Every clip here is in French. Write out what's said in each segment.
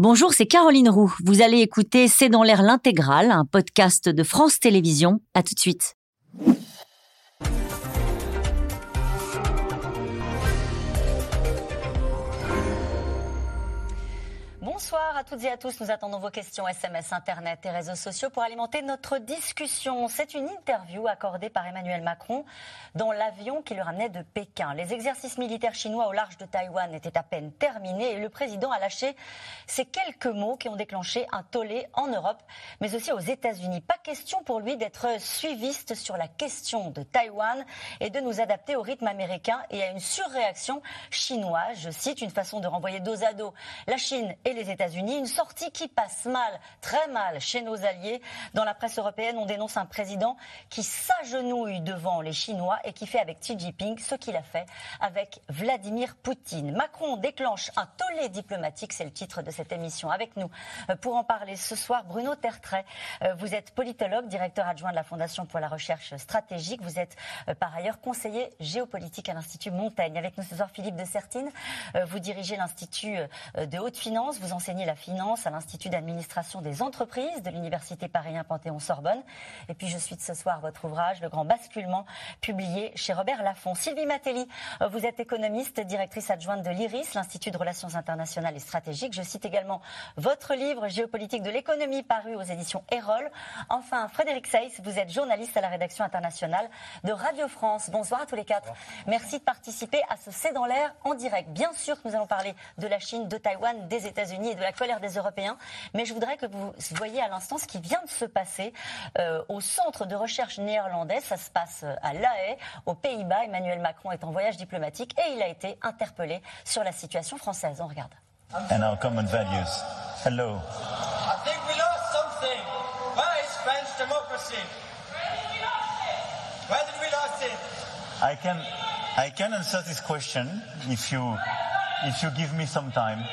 Bonjour, c'est Caroline Roux. Vous allez écouter C'est dans l'air l'intégrale, un podcast de France Télévisions. À tout de suite. Bonsoir à toutes et à tous. Nous attendons vos questions SMS, Internet et réseaux sociaux pour alimenter notre discussion. C'est une interview accordée par Emmanuel Macron dans l'avion qui le ramenait de Pékin. Les exercices militaires chinois au large de Taïwan étaient à peine terminés et le président a lâché ces quelques mots qui ont déclenché un tollé en Europe, mais aussi aux États-Unis. Pas question pour lui d'être suiviste sur la question de Taïwan et de nous adapter au rythme américain et à une surréaction chinoise. Je cite une façon de renvoyer dos à dos la Chine et les États-Unis. Une sortie qui passe mal, très mal, chez nos alliés. Dans la presse européenne, on dénonce un président qui s'agenouille devant les Chinois et qui fait avec Xi Jinping ce qu'il a fait avec Vladimir Poutine. Macron déclenche un tollé diplomatique, c'est le titre de cette émission. Avec nous, euh, pour en parler ce soir, Bruno Tertrais. Euh, vous êtes politologue, directeur adjoint de la Fondation pour la recherche stratégique. Vous êtes euh, par ailleurs conseiller géopolitique à l'Institut Montaigne. Avec nous ce soir, Philippe de Sertine. Vous dirigez l'Institut de haute finance. Vous enseignez la finance à l'Institut d'administration des entreprises de l'Université Paris 1 Panthéon-Sorbonne. Et puis je suis ce soir votre ouvrage, Le Grand Basculement, publié chez Robert Laffont. Sylvie Matelli, vous êtes économiste, directrice adjointe de l'IRIS, l'Institut de Relations internationales et stratégiques. Je cite également votre livre Géopolitique de l'économie paru aux éditions Erol. Enfin, Frédéric Seyss, vous êtes journaliste à la rédaction internationale de Radio France. Bonsoir à tous les quatre. Merci de participer à ce C'est dans l'air en direct. Bien sûr que nous allons parler de la Chine, de Taïwan, des États-Unis et de la colère des Européens. Mais je voudrais que vous voyez à l'instant ce qui vient de se passer euh, au centre de recherche néerlandais. Ça se passe à La Haye, aux Pays-Bas. Emmanuel Macron est en voyage diplomatique et il a été interpellé sur la situation française. On regarde. And our common values. Hello. I think we lost something. Where is French democracy? Where did we lose it? I can I can answer this question if you if you give me some time.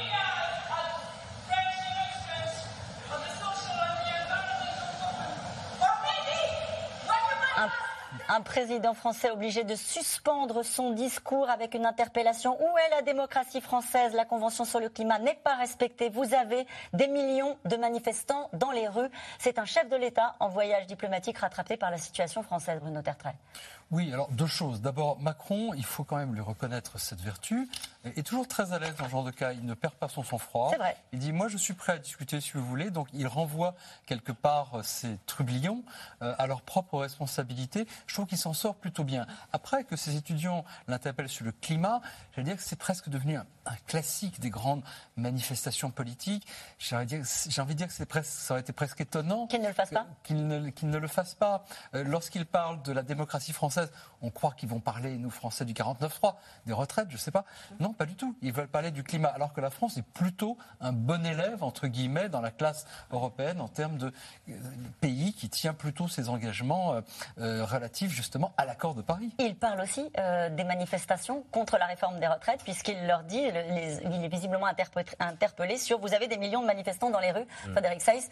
Un président français obligé de suspendre son discours avec une interpellation. Où est la démocratie française? La Convention sur le climat n'est pas respectée. Vous avez des millions de manifestants dans les rues. C'est un chef de l'État en voyage diplomatique rattrapé par la situation française, Bruno Tertrais. Oui, alors deux choses. D'abord, Macron, il faut quand même lui reconnaître cette vertu, est toujours très à l'aise dans ce genre de cas. Il ne perd pas son sang-froid. Il dit Moi, je suis prêt à discuter si vous voulez. Donc, il renvoie quelque part ces trublions euh, à leur propre responsabilité. Je trouve qu'il s'en sort plutôt bien. Après que ces étudiants l'interpellent sur le climat, j'allais dire que c'est presque devenu un, classique des grandes manifestations politiques. J'ai envie de dire que presque, ça aurait été presque étonnant. Qu'il ne le fasse pas Qu'il ne, ne, le fasse pas. Euh, lorsqu'il parle de la démocratie française, on croit qu'ils vont parler, nous Français, du 49-3, des retraites, je ne sais pas. Non, pas du tout. Ils veulent parler du climat, alors que la France est plutôt un bon élève, entre guillemets, dans la classe européenne en termes de euh, pays qui tient plutôt ses engagements euh, euh, relatifs justement à l'accord de Paris. Il parle aussi des manifestations contre la réforme des retraites, puisqu'il leur dit, il est visiblement interpellé sur vous avez des millions de manifestants dans les rues, mm. Frédéric Seyss.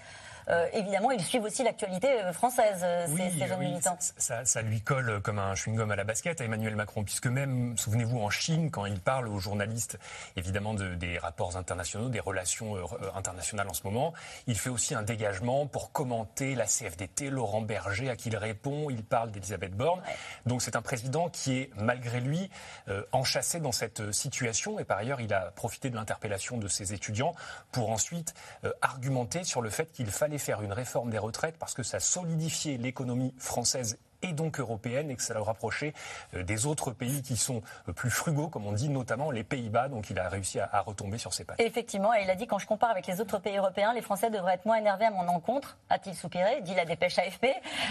Euh, évidemment, ils suivent aussi l'actualité française, ces, jeunes militants. Ça, lui colle comme un chewing-gum à la basket à Emmanuel Macron, puisque même, souvenez-vous, en Chine, quand il parle aux journalistes, évidemment, de, des rapports internationaux, des relations internationales en ce moment, il fait aussi un dégagement pour commenter la CFDT, Laurent Berger, à qui il répond, il parle d'Elisabeth Borne. Donc c'est un président qui est, malgré lui, enchâssé dans cette situation, et par ailleurs, il a profité de l'interpellation de ses étudiants pour ensuite argumenter sur le fait qu'il fallait faire une réforme des retraites parce que ça solidifiait l'économie française et donc européenne et que ça le rapprochait euh, des autres pays qui sont euh, plus frugaux, comme on dit, notamment les Pays-Bas. Donc il a réussi à, retomber sur ses pattes. Effectivement, et il a dit quand je compare avec les autres pays européens, les Français devraient être moins énervés à mon encontre, a-t-il soupiré, dit la dépêche AFP,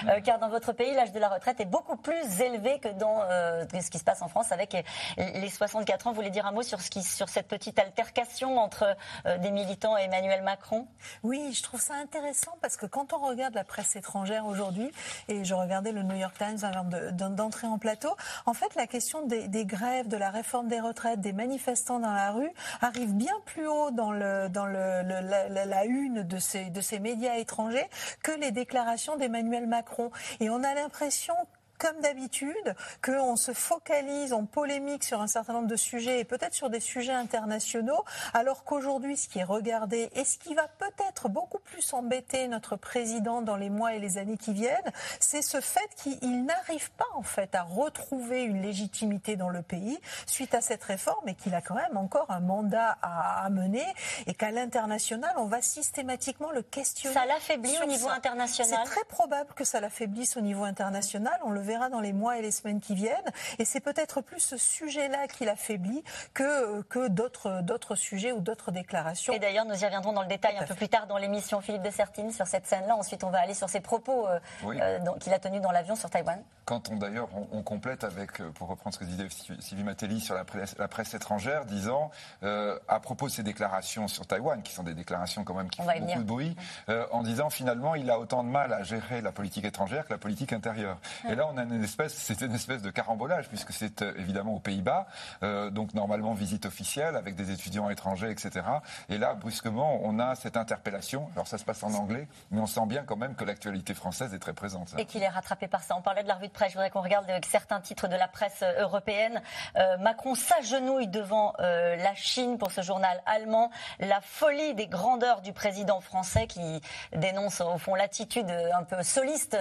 euh, car dans votre pays, l'âge de la retraite est beaucoup plus élevé que dans ce qui se passe en France avec les 64 ans. Vous voulez dire un mot sur, ce qui, sur cette petite altercation entre des militants et Emmanuel Macron? Oui, je trouve ça intéressant parce que quand on regarde la presse étrangère aujourd'hui, et je regardais le New York Times avant d'entrer en plateau. En fait, la question des, grèves, de la réforme des retraites, des manifestants dans la rue arrive bien plus haut dans, la, une de ces, de ces médias étrangers que les déclarations d'Emmanuel Macron. Et on a l'impression comme d'habitude, qu'on se focalise, on polémique sur un certain nombre de sujets et peut-être sur des sujets internationaux, alors qu'aujourd'hui, ce qui est regardé et ce qui va peut-être beaucoup plus embêter notre président dans les mois et les années qui viennent, c'est ce fait qu'il n'arrive pas en fait à retrouver une légitimité dans le pays suite à cette réforme et qu'il a quand même encore un mandat à, à mener et qu'à l'international, on va systématiquement le questionner. Ça l'affaiblit au niveau ça. international C'est très probable que ça l'affaiblisse au niveau international. On le verra dans les mois et les semaines qui viennent. Et c'est peut-être plus ce sujet-là qui l'affaiblit que, que d'autres, d'autres sujets ou d'autres déclarations. Et d'ailleurs, nous y reviendrons dans le détail un peu plus tard dans l'émission Philippe de Sertine sur cette scène-là. Ensuite, on va aller sur ses propos euh, Oui. euh, qu'il a tenus dans l'avion sur Taïwan. Quand on d'ailleurs on, on complète avec, euh, pour reprendre ce que disait Sylvie Matelli sur la presse, la presse étrangère, disant euh, à propos de ses déclarations sur Taïwan, qui sont des déclarations quand même qui On font beaucoup venir. de bruit, euh, en disant finalement il a autant de mal à gérer la politique étrangère que la politique intérieure. Et là on une espèce, c'est une espèce de carambolage puisque c'est euh, évidemment aux Pays-Bas, euh, donc normalement visite officielle avec des étudiants étrangers, etc. Et là brusquement on a cette interpellation. Alors ça se passe en anglais, mais on sent bien quand même que l'actualité française est très présente. Et qu'il est rattrapé par ça. On parlait de la revue de presse. Je voudrais qu'on regarde certains titres de la presse euh, européenne. Euh, Macron s'agenouille devant euh, la Chine pour ce journal allemand. La folie des grandeurs du président français qui dénonce au fond l'attitude euh, un peu soliste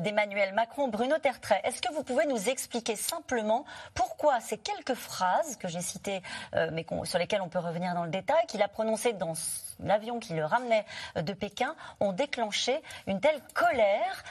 d'Emmanuel Macron. Bruno Tertrais, est-ce que vous pouvez nous expliquer simplement pourquoi ces quelques phrases que j'ai citées, euh, mais sur lesquelles on peut revenir dans le détail, qu'il a prononcées dans l'avion qui le ramenait euh, de Pékin, ont déclenché une telle colère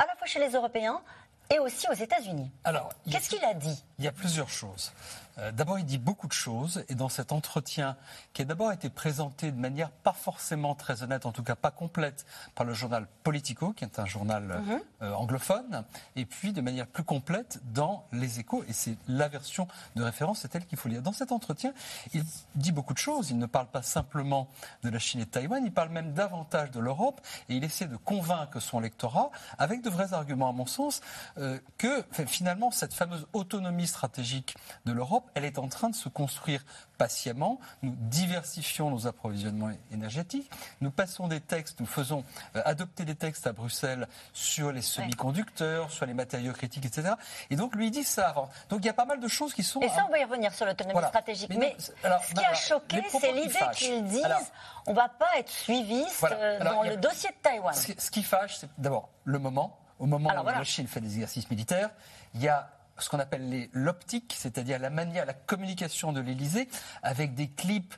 à la fois chez les Européens et aussi aux États-Unis? Alors, Qu'est-ce qu'il a dit? Il y a plusieurs choses. Euh, d'abord, il dit beaucoup de choses, et dans cet entretien, qui a d'abord été présenté de manière pas forcément très honnête, en tout cas pas complète, par le journal Politico, qui est un journal Mhm. euh, anglophone, et puis de manière plus complète dans Les Échos, et c'est la version de référence, c'est elle qu'il faut lire. Dans cet entretien, il dit beaucoup de choses. Il ne parle pas simplement de la Chine et de Taïwan, il parle même davantage de l'Europe, et il essaie de convaincre son lectorat, avec de vrais arguments à mon sens, euh, que finalement cette fameuse autonomie stratégique de l'Europe, elle est en train de se construire patiemment. Nous diversifions nos approvisionnements énergétiques, nous passons des textes, nous faisons euh, adopter des textes à Bruxelles sur les semi-conducteurs, sur les matériaux critiques, etc. Et donc lui il dit ça avant. Donc il y a pas mal de choses qui sont... Et ça, on va y revenir sur l'autonomie Voilà. stratégique. Mais Mais, non, c'est- alors, ce qui a choqué, c'est l'idée qu'ils disent Alors- on va pas être suivistes Voilà. euh, dans a- le dossier de Taïwan. Ce qui, ce qui fâche, c'est d'abord le moment. Au moment où voilà. la Chine fait des exercices militaires, il y a ce qu'on appelle les- l'optique, c'est-à-dire la manière, la communication de l'Élysée, avec des clips.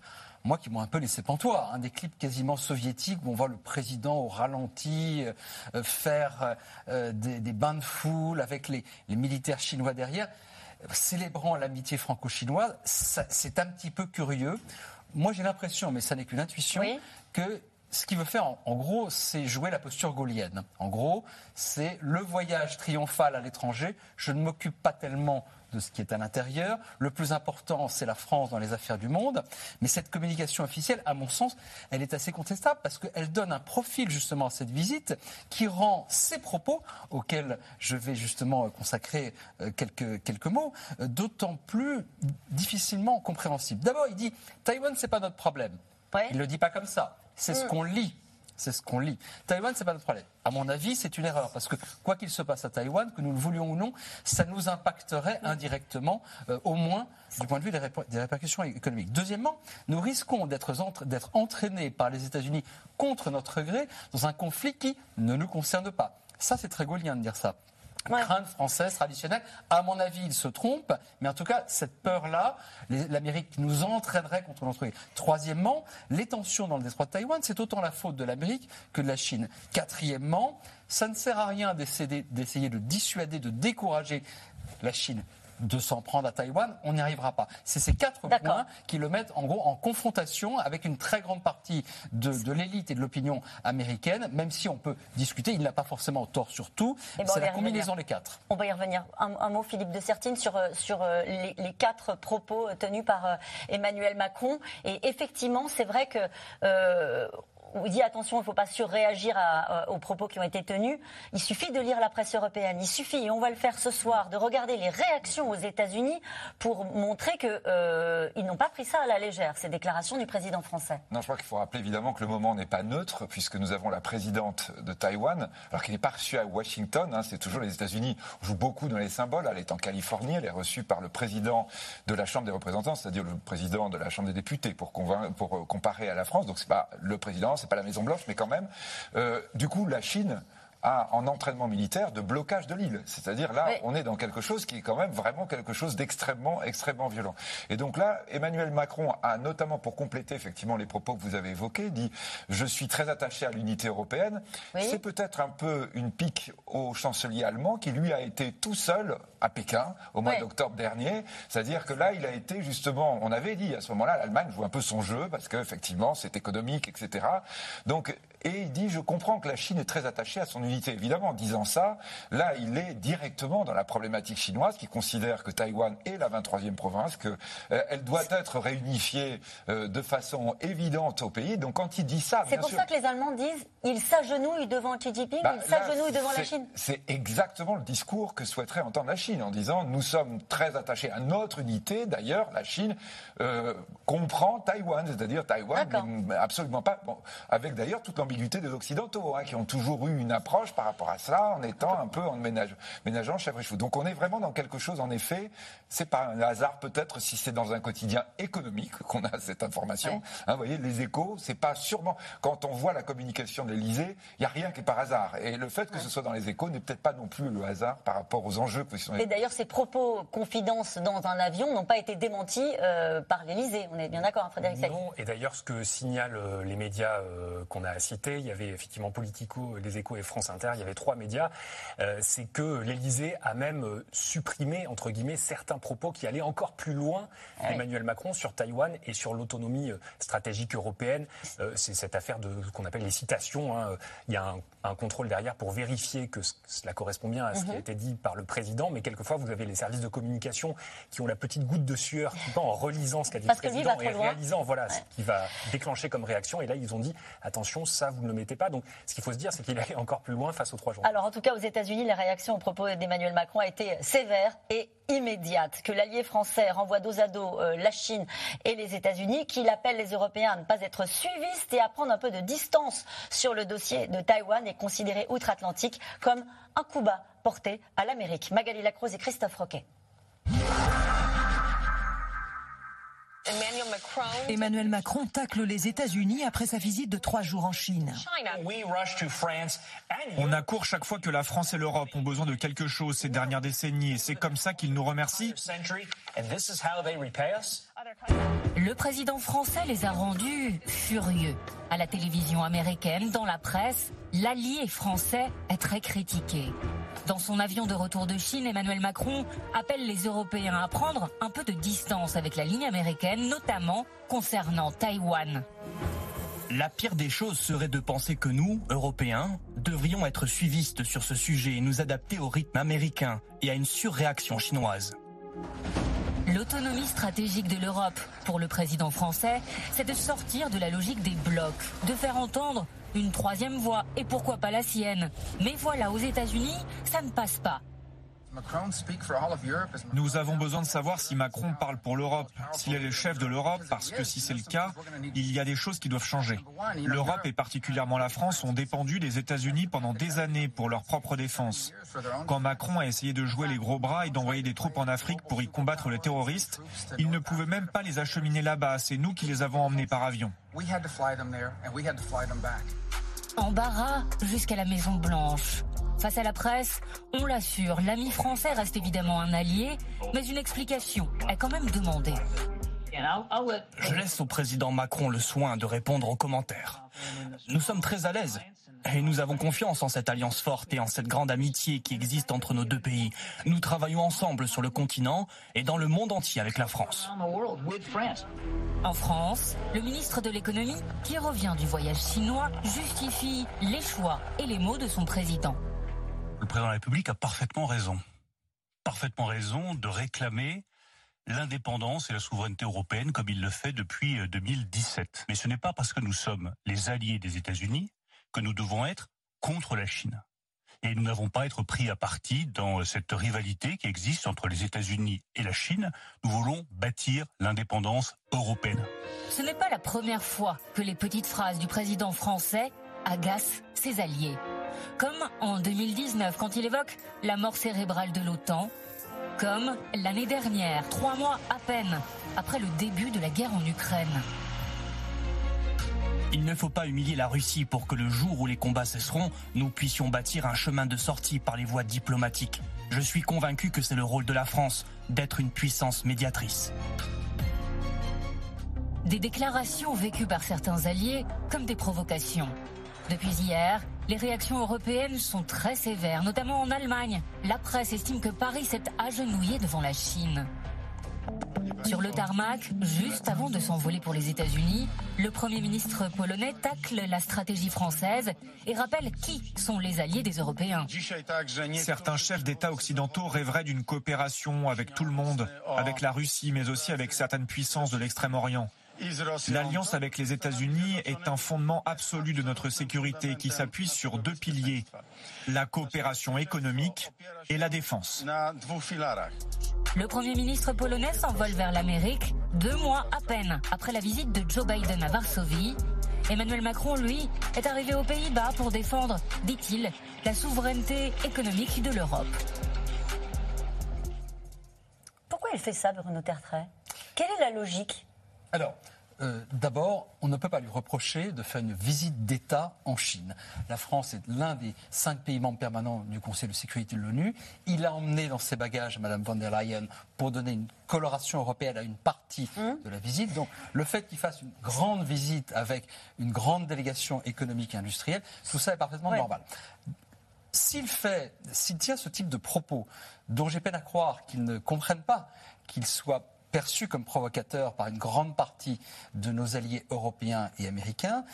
Moi qui m'ont un peu laissé pantois, hein, des clips quasiment soviétiques où on voit le président au ralenti euh, euh, faire euh, des, des bains de foule avec les, les militaires chinois derrière, célébrant l'amitié franco-chinoise. C'est un petit peu curieux. Moi j'ai l'impression, mais ça n'est qu'une intuition, Oui. que ce qu'il veut faire, en, en gros, c'est jouer la posture gaulienne. En gros, c'est le voyage triomphal à l'étranger. Je ne m'occupe pas tellement de ce qui est à l'intérieur. Le plus important, c'est la France dans les affaires du monde. Mais cette communication officielle, à mon sens, elle est assez contestable parce qu'elle donne un profil justement à cette visite qui rend ces propos, auxquels je vais justement consacrer euh, quelques, quelques mots, euh, d'autant plus difficilement compréhensibles. D'abord, il dit Taïwan, c'est pas notre problème. Ouais. Il ne le dit pas comme ça. C'est Mm. ce qu'on lit. C'est ce qu'on lit. Taïwan, c'est pas notre problème. À mon avis, c'est une erreur parce que quoi qu'il se passe à Taïwan, que nous le voulions ou non, ça nous impacterait indirectement, euh, au moins du point de vue des, répercussions économiques. Deuxièmement, nous risquons d'être entraînés par les États-Unis contre notre gré dans un conflit qui ne nous concerne pas. Ça, c'est très gaulien de dire ça. Ouais. Crainte française traditionnelle. À mon avis, il se trompe, mais en tout cas, cette peur-là, l'Amérique nous entraînerait contre notre gré. Troisièmement, les tensions dans le détroit de Taïwan, c'est autant la faute de l'Amérique que de la Chine. Quatrièmement, ça ne sert à rien d'essayer de dissuader, de décourager la Chine de s'en prendre à Taïwan, on n'y arrivera pas. C'est ces quatre points qui le mettent en gros en confrontation avec une très grande partie de, de l'élite et de l'opinion américaine, même si on peut discuter, il n'a pas forcément tort sur tout, c'est la combinaison des quatre. On va y revenir. Un, un mot, Philippe de Sertine, sur, euh, sur euh, les, les quatre propos euh, tenus par Emmanuel Macron. Et effectivement, c'est vrai que. euh, il dit attention, il ne faut pas surréagir à, aux propos qui ont été tenus. Il suffit de lire la presse européenne. Il suffit, et on va le faire ce soir, de regarder les réactions aux États-Unis pour montrer qu'ils euh, n'ont pas pris ça à la légère, ces déclarations du président français. Non, je crois qu'il faut rappeler évidemment que le moment n'est pas neutre, puisque nous avons la présidente de Taïwan, alors qu'elle n'est pas reçue à Washington. Hein, c'est toujours les États-Unis jouent beaucoup dans les symboles. Elle est en Californie, elle est reçue par le président de la Chambre des représentants, c'est-à-dire le président de la Chambre des députés, pour, pour euh, comparer à la France. Donc c'est pas le président, c'est pas la Maison Blanche, mais quand même. Euh, du coup, la Chine en entraînement militaire de blocage de l'île. C'est-à-dire là, on est dans quelque chose qui est quand même vraiment quelque chose d'extrêmement, extrêmement violent. Et donc là, Emmanuel Macron a notamment pour compléter effectivement les propos que vous avez évoqués, dit je suis très attaché à l'unité européenne. C'est peut-être un peu une pique au chancelier allemand qui lui a été tout seul à Pékin au mois d'octobre dernier. C'est-à-dire que là, il a été justement, on avait dit à ce moment-là, l'Allemagne joue un peu son jeu parce qu'effectivement, c'est économique, etc. Donc et il dit, je comprends que la Chine est très attachée à son unité. Évidemment, en disant ça, là, il est directement dans la problématique chinoise qui considère que Taïwan est la 23e province, qu'elle euh, doit être réunifiée euh, de façon évidente au pays. Donc quand il dit ça... C'est pour ça que les Allemands disent, ils s'agenouillent devant Xi Jinping, bah, ils s'agenouillent devant la Chine. C'est exactement le discours que souhaiterait entendre la Chine, en disant, nous sommes très attachés à notre unité. D'ailleurs, la Chine euh, comprend Taïwan, c'est-à-dire Taïwan, absolument pas... Bon, avec d'ailleurs toute l'ambition des Occidentaux, hein, qui ont toujours eu une approche par rapport à cela, en étant un peu en ménage, ménageant chaque chose. Donc on est vraiment dans quelque chose, en effet, c'est pas un hasard peut-être si c'est dans un quotidien économique qu'on a cette information. Hein, vous voyez, les échos, c'est pas sûrement. Quand on voit la communication de l'Elysée, il n'y a rien qui est par hasard. Et le fait que ce soit dans les échos n'est peut-être pas non plus le hasard par rapport aux enjeux que sont. Et d'ailleurs, ces propos confidences dans un avion n'ont pas été démentis euh, par l'Elysée. On est bien d'accord, hein, Frédéric Non, et d'ailleurs, ce que signalent euh, les médias euh, qu'on a cités, il y avait effectivement Politico, Les Échos et France Inter, il y avait trois médias, euh, c'est que l'Élysée a même euh, supprimé, entre guillemets, certains propos qui allaient encore plus loin d'Emmanuel Macron sur Taïwan et sur l'autonomie euh, stratégique européenne. c'est cette affaire de ce qu'on appelle les citations. Hein. Il y a un, contrôle derrière pour vérifier que cela correspond bien à ce qui a mhm. été dit par le président, mais quelquefois vous avez les services de communication qui ont la petite goutte de sueur qui en relisant ce qu'a dit le président et réalisant voilà, ce qui va déclencher comme réaction. Et là, ils ont dit attention, ça, vous ne le mettez pas. Donc, ce qu'il faut se dire, c'est qu'il allait encore plus loin face aux trois jours. Alors, en tout cas, aux États-Unis, la réaction au propos d'Emmanuel Macron a été sévère et immédiate. Que l'allié français renvoie dos à dos euh, la Chine et les États-Unis, qu'il appelle les Européens à ne pas être suivistes et à prendre un peu de distance sur le dossier de Taïwan et considérer outre-Atlantique comme un coup bas porté à l'Amérique. Magali Lacroze et Christophe Roquet. Emmanuel Macron tacle les États-Unis après sa visite de trois jours en Chine. On accourt chaque fois que la France et l'Europe ont besoin de quelque chose ces dernières décennies et c'est comme ça qu'ils nous remercient. Le président français les a rendus furieux. À la télévision américaine, dans la presse, l'allié français est très critiqué. Dans son avion de retour de Chine, Emmanuel Macron appelle les Européens à prendre un peu de distance avec la ligne américaine, notamment concernant Taïwan. La pire des choses serait de penser que nous, Européens, devrions être suivistes sur ce sujet et nous adapter au rythme américain et à une surréaction chinoise. L'autonomie stratégique de l'Europe, pour le président français, c'est de sortir de la logique des blocs, de faire entendre une troisième voix, et pourquoi pas la sienne. Mais voilà, aux États-Unis, ça ne passe pas. Nous avons besoin de savoir si Macron parle pour l'Europe, s'il est le chef de l'Europe, parce que si c'est le cas, il y a des choses qui doivent changer. L'Europe et particulièrement la France ont dépendu des États-Unis pendant des années pour leur propre défense. Quand Macron a essayé de jouer les gros bras et d'envoyer des troupes en Afrique pour y combattre les terroristes, il ne pouvait même pas les acheminer là-bas, c'est nous qui les avons emmenés par avion. Embarras jusqu'à la Maison Blanche. Face à la presse, on l'assure, l'ami français reste évidemment un allié, mais une explication est quand même demandée. Je laisse au président Macron le soin de répondre aux commentaires. Nous sommes très à l'aise et nous avons confiance en cette alliance forte et en cette grande amitié qui existe entre nos deux pays. Nous travaillons ensemble sur le continent et dans le monde entier avec la France. En France, le ministre de l'économie, qui revient du voyage chinois, justifie les choix et les mots de son président. Le président de la République a parfaitement raison. Parfaitement raison de réclamer l'indépendance et la souveraineté européenne comme il le fait depuis 2017. Mais ce n'est pas parce que nous sommes les alliés des États-Unis que nous devons être contre la Chine. Et nous n'avons pas à être pris à partie dans cette rivalité qui existe entre les États-Unis et la Chine. Nous voulons bâtir l'indépendance européenne. Ce n'est pas la première fois que les petites phrases du président français agacent ses alliés. Comme en 2019 quand il évoque la mort cérébrale de l'OTAN, comme l'année dernière, trois mois à peine après le début de la guerre en Ukraine. Il ne faut pas humilier la Russie pour que le jour où les combats cesseront, nous puissions bâtir un chemin de sortie par les voies diplomatiques. Je suis convaincu que c'est le rôle de la France d'être une puissance médiatrice. Des déclarations vécues par certains alliés comme des provocations. Depuis hier, les réactions européennes sont très sévères, notamment en Allemagne. La presse estime que Paris s'est agenouillé devant la Chine. Sur le tarmac, juste avant de s'envoler pour les États-Unis, le Premier ministre polonais tacle la stratégie française et rappelle qui sont les alliés des Européens. Certains chefs d'État occidentaux rêveraient d'une coopération avec tout le monde, avec la Russie, mais aussi avec certaines puissances de l'Extrême-Orient. L'alliance avec les États-Unis est un fondement absolu de notre sécurité qui s'appuie sur deux piliers, la coopération économique et la défense. Le Premier ministre polonais s'envole vers l'Amérique deux mois à peine après la visite de Joe Biden à Varsovie. Emmanuel Macron, lui, est arrivé aux Pays-Bas pour défendre, dit-il, la souveraineté économique de l'Europe. Pourquoi il fait ça, Bruno Tertrais? Quelle est la logique? Alors, euh, D'abord, on ne peut pas lui reprocher de faire une visite d'État en Chine. La France est l'un des cinq pays membres permanents du Conseil de sécurité de l'ONU. Il a emmené dans ses bagages Mme von der Leyen pour donner une coloration européenne à une partie Hum. de la visite. Donc, le fait qu'il fasse une grande visite avec une grande délégation économique et industrielle, tout ça est parfaitement Ouais. normal. S'il fait, s'il tient ce type de propos, dont j'ai peine à croire qu'ils ne comprennent pas qu'il soit perçu comme provocateur par une grande partie de nos alliés européens et américains,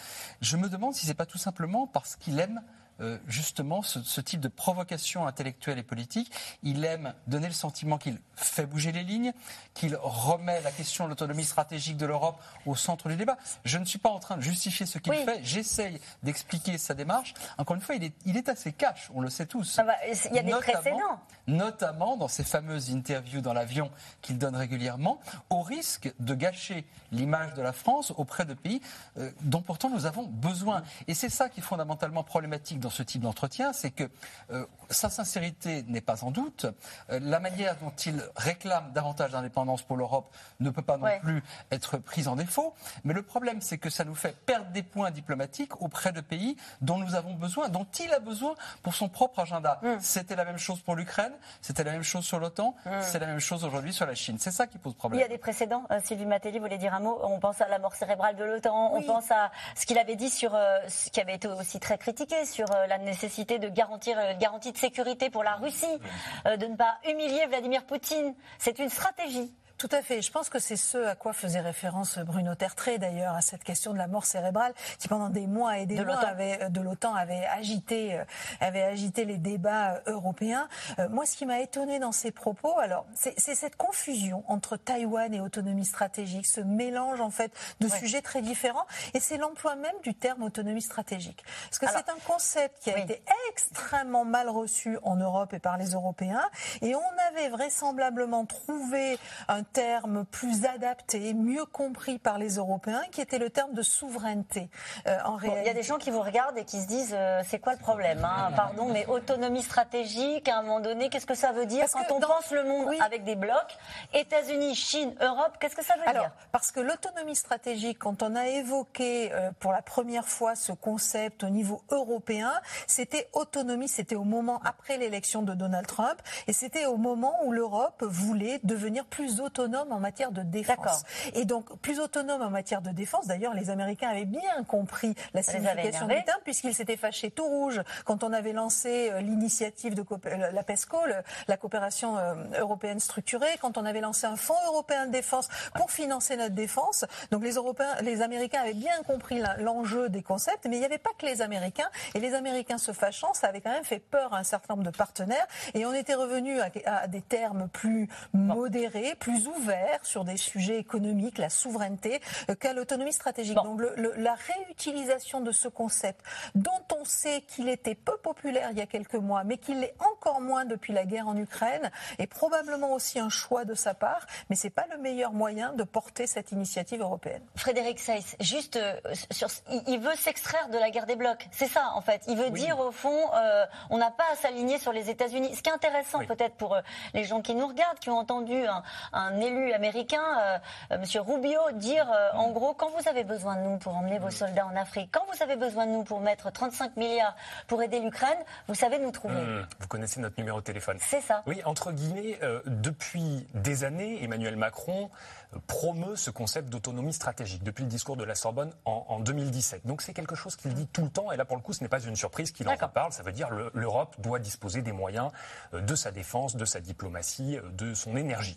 je me demande si c'est pas tout simplement parce qu'il aime euh, justement ce, ce type de provocation intellectuelle et politique. Il aime donner le sentiment qu'il fait bouger les lignes, qu'il remet la question de l'autonomie stratégique de l'Europe au centre du débat. Je ne suis pas en train de justifier ce qu'il Oui. fait. J'essaye d'expliquer sa démarche. Encore une fois, il est, il est assez cash, on le sait tous. Ah bah, Il y a des Notamment- précédents. Notamment dans ces fameuses interviews dans l'avion qu'il donne régulièrement, au risque de gâcher l'image de la France auprès de pays euh, dont pourtant nous avons besoin. Et c'est ça qui est fondamentalement problématique dans ce type d'entretien, c'est que euh, sa sincérité n'est pas en doute. Euh, la manière dont il réclame davantage d'indépendance pour l'Europe ne peut pas non Ouais. plus être prise en défaut. Mais le problème, c'est que ça nous fait perdre des points diplomatiques auprès de pays dont nous avons besoin, dont il a besoin pour son propre agenda. C'était la même chose pour l'Ukraine, c'était la même chose sur l'OTAN, c'est la même chose aujourd'hui sur la Chine. C'est ça qui pose Il problème. y a des précédents. Euh, Sylvie Matteli voulait dire un mot. On pense à la mort cérébrale de l'OTAN. On pense à ce qu'il avait dit sur, euh, ce qui avait été aussi très critiqué sur la nécessité de garantir euh, une garantie de sécurité pour la Russie, euh, de ne pas humilier Vladimir Poutine. C'est une stratégie. Tout à fait. Je pense que c'est ce à quoi faisait référence Bruno Tertré, d'ailleurs, à cette question de la mort cérébrale, qui pendant des mois et des De mois avait, de l'OTAN avait agité, euh, avait agité les débats euh, européens. Euh, moi, ce qui m'a étonné dans ses propos, alors, c'est cette confusion entre Taïwan et autonomie stratégique, ce mélange en fait de Ouais. sujets très différents, et c'est l'emploi même du terme autonomie stratégique, parce que c'est un concept qui a oui. été extrêmement mal reçu en Europe et par les Européens. Et on avait vraisemblablement trouvé un terme plus adapté, mieux compris par les Européens, qui était le terme de souveraineté. Euh, en Bon, il y a des gens qui vous regardent et qui se disent euh, c'est quoi le problème hein? Pardon, mais autonomie stratégique, à un moment donné, qu'est-ce que ça veut dire Parce quand on dans- pense le monde Oui. avec des blocs? États-Unis, Chine, Europe, qu'est-ce que ça veut Alors, dire? parce que l'autonomie stratégique, quand on a évoqué euh, pour la première fois ce concept au niveau européen, c'était autonomie, c'était au moment après l'élection de Donald Trump, et c'était au moment où l'Europe voulait devenir plus autonome en matière de défense. Et donc, plus autonome en matière de défense, d'ailleurs, les Américains avaient bien compris la signification du terme, puisqu'ils s'étaient fâchés tout rouge quand on avait lancé euh, l'initiative de euh, la PESCO, la coopération euh, européenne structurée, quand on avait lancé un fonds européen de défense pour financer notre défense. Donc les Européens, les Américains avaient bien compris l'enjeu des concepts, mais il n'y avait pas que les Américains. Et les Américains se fâchant, ça avait quand même fait peur à un certain nombre de partenaires. Et on était revenu à, à des termes plus modérés, plus ouverts sur des sujets économiques, la souveraineté, euh, qu'à l'autonomie stratégique. Donc le- le- la réutilisation de ce concept, dont on sait qu'il était peu populaire il y a quelques mois, mais qu'il l'est encore moins depuis la guerre en Ukraine, est probablement aussi un choix de sa part, mais c'est pas le meilleur moyen de porter cette initiative européenne. Frédéric Seyss, juste euh, sur, il, veut s'extraire de la guerre des blocs. C'est ça, en fait. Il veut dire, au fond, euh, on n'a pas à s'aligner sur les États-Unis. Ce qui est intéressant, peut-être, pour euh, les gens qui nous regardent, qui ont entendu un, un élu américain, euh, euh, Monsieur Rubio, dire, euh, en gros, quand vous avez besoin de nous pour emmener vos soldats en Afrique, quand vous avez besoin de nous pour mettre 35 milliards pour aider l'Ukraine, vous savez nous trouver. Hum, vous connaissez notre numéro de téléphone. C'est ça. Oui, entre guillemets, euh, depuis des années, Emmanuel Macron promeut ce concept d'autonomie stratégique depuis le discours de la Sorbonne en, en 2017. Donc c'est quelque chose qu'il dit tout le temps et là pour le coup ce n'est pas une surprise qu'il en reparle. Ça veut dire le- l'Europe doit disposer des moyens de sa défense, de sa diplomatie, de son énergie.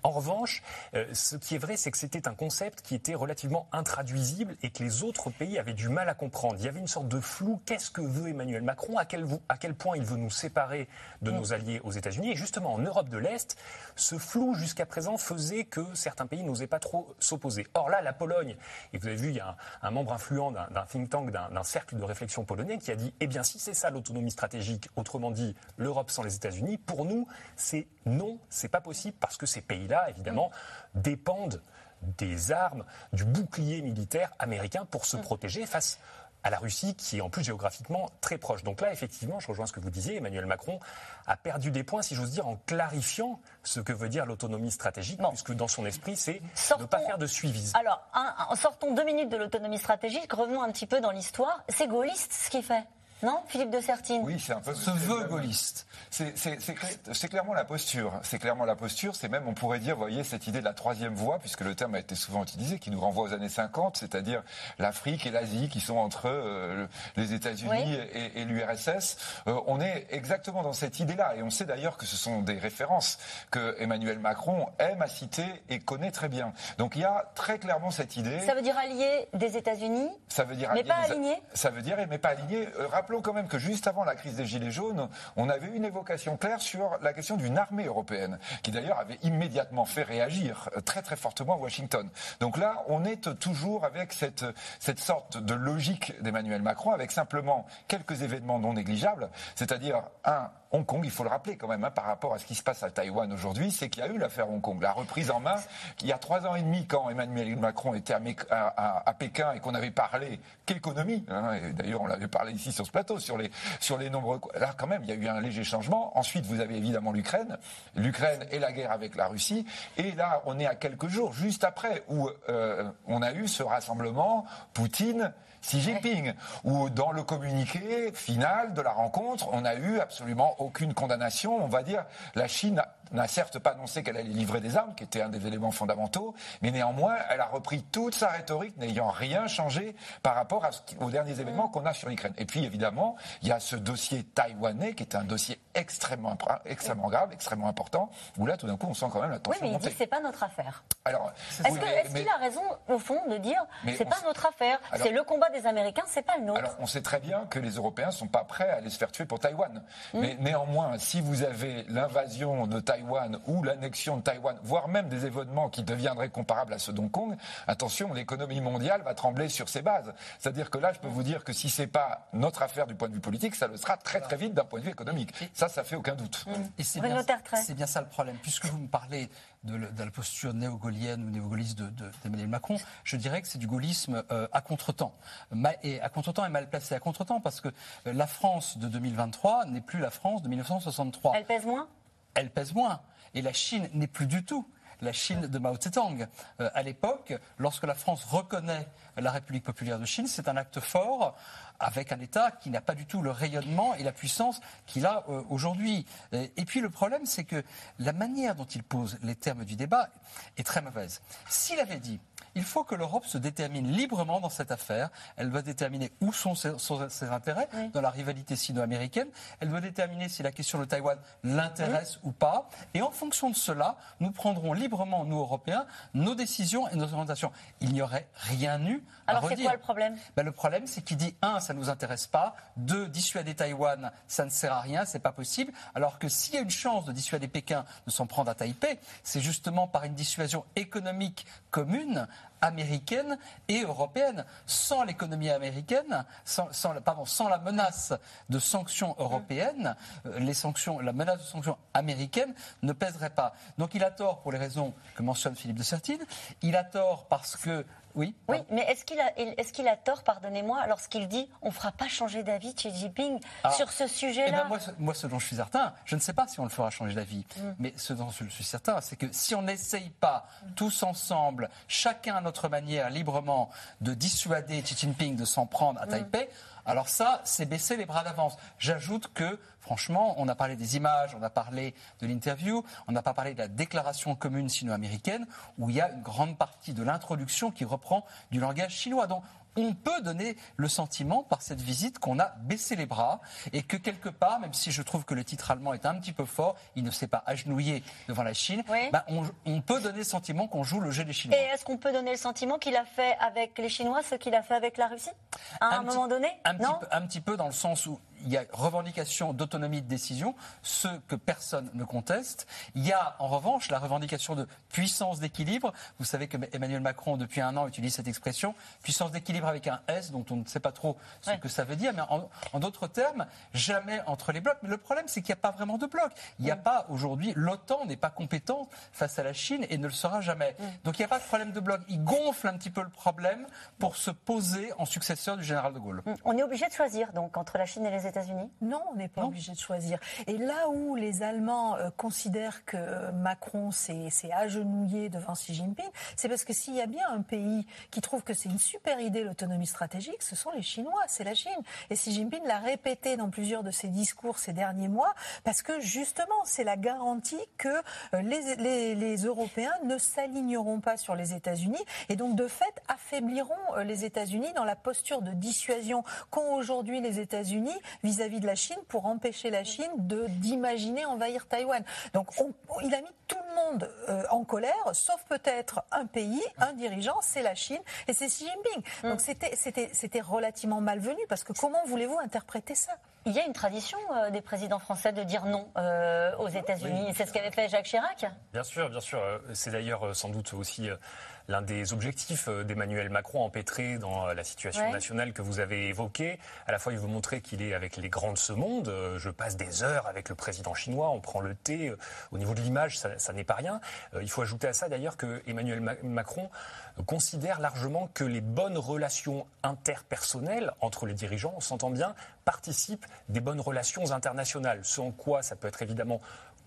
En revanche, euh, ce qui est vrai, c'est que c'était un concept qui était relativement intraduisible et que les autres pays avaient du mal à comprendre. Il y avait une sorte de flou. Qu'est-ce que veut Emmanuel Macron? À quel, à quel point il veut nous séparer de nos alliés aux États-Unis? Et justement, en Europe de l'Est, ce flou jusqu'à présent faisait que certains pays n'osaient pas trop s'opposer. Or là, la Pologne, et vous avez vu, il y a un, un membre influent d'un think tank, d'un cercle de réflexion polonais qui a dit, eh bien, si c'est ça l'autonomie stratégique, autrement dit, l'Europe sans les États-Unis, pour nous, c'est non, c'est pas possible parce que ces évidemment, dépendent des armes, du bouclier militaire américain pour se protéger face à la Russie, qui est en plus géographiquement très proche. Donc là, effectivement, je rejoins ce que vous disiez, Emmanuel Macron a perdu des points, si j'ose dire, en clarifiant ce que veut dire l'autonomie stratégique, puisque dans son esprit, c'est ne pas faire de suivisme. Alors, un- un- sortons deux minutes de l'autonomie stratégique, revenons un petit peu dans l'histoire. C'est gaulliste ce qu'il fait, non Philippe de Sertine Oui, c'est un peu. Se veut gaulliste. C'est c'est- c'est cla- c'est clairement la posture. C'est clairement la posture. C'est même, on pourrait dire, vous voyez, cette idée de la troisième voie, puisque le terme a été souvent utilisé, qui nous renvoie aux années 50, c'est-à-dire l'Afrique et l'Asie qui sont entre euh, les États-Unis Oui. et, et l'URSS. Euh, on est exactement dans cette idée-là. Et on sait d'ailleurs que ce sont des références que Emmanuel Macron aime à citer et connaît très bien. Donc il y a très clairement cette idée. Ça veut dire allié des États-Unis Ça veut dire Mais allié pas des- aligné Ça veut dire mais pas aligné. Euh, rappelons quand même que juste avant la crise des Gilets jaunes, on avait une évocation claire sur la question d'une armée européenne, qui d'ailleurs avait immédiatement fait réagir euh, très très fortement Washington. Donc là, on est toujours avec cette, cette sorte de logique d'Emmanuel Macron, avec simplement quelques événements non négligeables, c'est-à-dire un Hong Kong, il faut le rappeler quand même, hein, par rapport à ce qui se passe à Taïwan aujourd'hui, c'est qu'il y a eu l'affaire Hong Kong, la reprise en main. Il y a trois ans et demi, quand Emmanuel Macron était à, à- Pékin et qu'on avait parlé qu'économie, hein, d'ailleurs on l'avait parlé ici sur ce plateau, sur les, sur les nombreux... Là quand même, il y a eu un léger changement. Ensuite, vous avez évidemment l'Ukraine, l'Ukraine et la guerre avec la Russie. Et là, on est à quelques jours, juste après, où euh, on a eu ce rassemblement Poutine. Xi Jinping, où dans le communiqué final de la rencontre, on n'a eu absolument aucune condamnation. On va dire, la Chine n'a certes pas annoncé qu'elle allait livrer des armes, qui était un des éléments fondamentaux, mais néanmoins, elle a repris toute sa rhétorique, n'ayant rien changé par rapport à ce qui- aux derniers événements qu'on a sur l'Ukraine. Et puis, évidemment, il y a ce dossier taïwanais, qui est un dossier extrêmement, grave, extrêmement important, où là, tout d'un coup, on sent quand même la Oui, tension mais il dit monter. que c'est pas notre affaire. Alors, Est-ce oui, qu'il a raison, au fond, de dire c'est pas notre affaire, c'est le combat des Américains, c'est pas le nôtre Alors, on sait très bien que les Européens sont pas prêts à aller se faire tuer pour Taïwan. Mais néanmoins, si vous avez l'invasion de Taïwan ou l'annexion de Taïwan, voire même des événements qui deviendraient comparables à ceux d'Hong Kong, attention, l'économie mondiale va trembler sur ses bases. C'est-à-dire que là, je peux vous dire que si c'est pas notre affaire du point de vue politique, ça le sera très très vite d'un point de vue économique. Ça, ça fait aucun doute. Et c'est bien, bien ça le problème. Puisque vous me parlez de, la posture néo-gaulienne ou néo-gaulliste de- de- d'Emmanuel Macron, je dirais que c'est du gaullisme euh, à contretemps. Ma- Et à contretemps et mal placé à contretemps parce que euh, la France de 2023 n'est plus la France de 1963. Elle pèse moins? Elle pèse moins. Et la Chine n'est plus du tout la Chine de Mao Tse-tung. Euh, à l'époque, lorsque la France reconnaît la République populaire de Chine, c'est un acte fort avec un État qui n'a pas du tout le rayonnement et la puissance qu'il a euh, aujourd'hui. Et puis le problème, c'est que la manière dont il pose les termes du débat est très mauvaise. S'il avait dit Il faut que l'Europe se détermine librement dans cette affaire. Elle doit déterminer où sont ses, sont ses intérêts dans la rivalité sino-américaine. Elle doit déterminer si la question de Taïwan l'intéresse ou pas. Et en fonction de cela, nous prendrons librement, nous Européens, nos décisions et nos orientations. Il n'y aurait rien eu à Alors c'est quoi le problème? Ben, le problème, c'est qu'il dit un, ça nous intéresse pas. Deux, dissuader Taïwan, ça ne sert à rien, c'est pas possible. Alors que s'il y a une chance de dissuader Pékin de s'en prendre à Taipei, c'est justement par une dissuasion économique commune américaine et européenne. Sans l'économie américaine, sans la menace de sanctions européennes, euh, les sanctions, la menace de sanctions américaines ne pèserait pas. Donc il a tort pour les raisons que mentionne Philippe de Sertine. Il a tort parce que oui. Oui, mais est-ce qu'il a, qu'il a tort, pardonnez-moi, lorsqu'il dit on ne fera pas changer d'avis Xi Jinping Ah. sur ce Eh sujet-là ben, moi, ce- moi, ce dont je suis certain, je ne sais pas si on le fera changer d'avis, Mm. mais ce dont je suis certain, c'est que si on n'essaye pas tous ensemble, chacun à notre manière, librement, de dissuader Xi Jinping de s'en prendre à Mm. Taipei, alors ça, c'est baisser les bras d'avance. J'ajoute que, franchement, on a parlé des images, on a parlé de l'interview, on n'a pas parlé de la déclaration commune sino-américaine, où il y a une grande partie de l'introduction qui reprend du langage chinois. Donc, on peut donner le sentiment par cette visite qu'on a baissé les bras et que quelque part, même si je trouve que le titre allemand est un petit peu fort, il ne s'est pas agenouillé devant la Chine, ben, on, on peut donner le sentiment qu'on joue le jeu des Chinois. Et est-ce qu'on peut donner le sentiment qu'il a fait avec les Chinois ce qu'il a fait avec la Russie? À un, Un petit- moment donné? un petit, Non? peu, un petit peu dans le sens où il y a revendication d'autonomie de décision, ce que personne ne conteste. Il y a en revanche la revendication de puissance d'équilibre. Vous savez que Emmanuel Macron, depuis un an, utilise cette expression, puissance d'équilibre avec un S, dont on ne sait pas trop ce que ça veut dire. Mais en, en d'autres termes, jamais entre les blocs. Mais le problème, c'est qu'il n'y a pas vraiment de bloc. Il n'y a pas aujourd'hui, l'OTAN n'est pas compétente face à la Chine et ne le sera jamais. Donc il n'y a pas de problème de bloc. Il gonfle un petit peu le problème pour se poser en successeur du général de Gaulle. On est obligé de choisir donc entre la Chine et les États-Unis Non, on n'est pas obligé de choisir. Et là où les Allemands euh, considèrent que Macron s'est s'est agenouillé devant Xi Jinping, c'est parce que s'il y a bien un pays qui trouve que c'est une super idée l'autonomie stratégique, ce sont les Chinois, c'est la Chine. Et Xi Jinping l'a répété dans plusieurs de ses discours ces derniers mois, parce que justement, c'est la garantie que euh, les, les- les Européens ne s'aligneront pas sur les États-Unis et donc de fait affaibliront euh, les États-Unis dans la posture de dissuasion qu'ont aujourd'hui les États-Unis vis-à-vis de la Chine pour empêcher la Chine d'imaginer envahir Taïwan. Donc on- on- il a mis tout le monde euh, en colère, sauf peut-être un pays, un dirigeant, c'est la Chine et c'est Xi Jinping. Donc c'était relativement malvenu parce que comment voulez-vous interpréter ça? Il y a une tradition euh, des présidents français de dire non euh, aux États-Unis. C'est ce qu'avait fait Jacques Chirac? Bien sûr, bien sûr. C'est d'ailleurs sans doute aussi l'un des objectifs euh, d'Emmanuel Macron empêtré dans euh, la situation Ouais. nationale que vous avez évoquée. À la fois, il veut montrer qu'il est avec les grands de ce monde. Euh, Je passe des heures avec le président chinois, on prend le thé. Au niveau de l'image, ça, ça n'est pas rien. Il faut ajouter à ça d'ailleurs que Emmanuel Ma- Macron considère largement que les bonnes relations interpersonnelles entre les dirigeants, on s'entend bien, participent des bonnes relations internationales. Ce en quoi ça peut être évidemment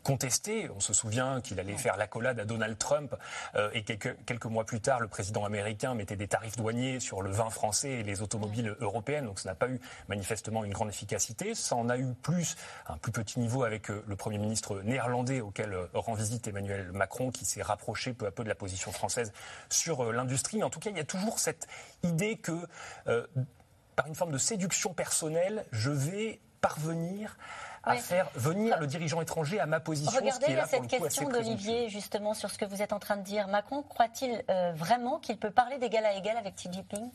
contesté. On se souvient qu'il allait faire l'accolade à Donald Trump euh, et quelques, quelques mois plus tard, le président américain mettait des tarifs douaniers sur le vin français et les automobiles européennes. Donc ça n'a pas eu manifestement une grande efficacité. Ça en a eu plus, un plus petit niveau avec euh, le Premier ministre néerlandais auquel euh, rend visite Emmanuel Macron qui s'est rapproché peu à peu de la position française sur l'industrie. Mais en tout cas, il y a toujours cette idée que par une forme de séduction personnelle, je vais parvenir à faire venir le dirigeant étranger à ma position. ce Regardez, qui est là, pour cette coup, question d'Olivier, justement, sur ce que vous êtes en train de dire. Macron croit-il euh, vraiment qu'il peut parler d'égal à égal avec Xi Jinping?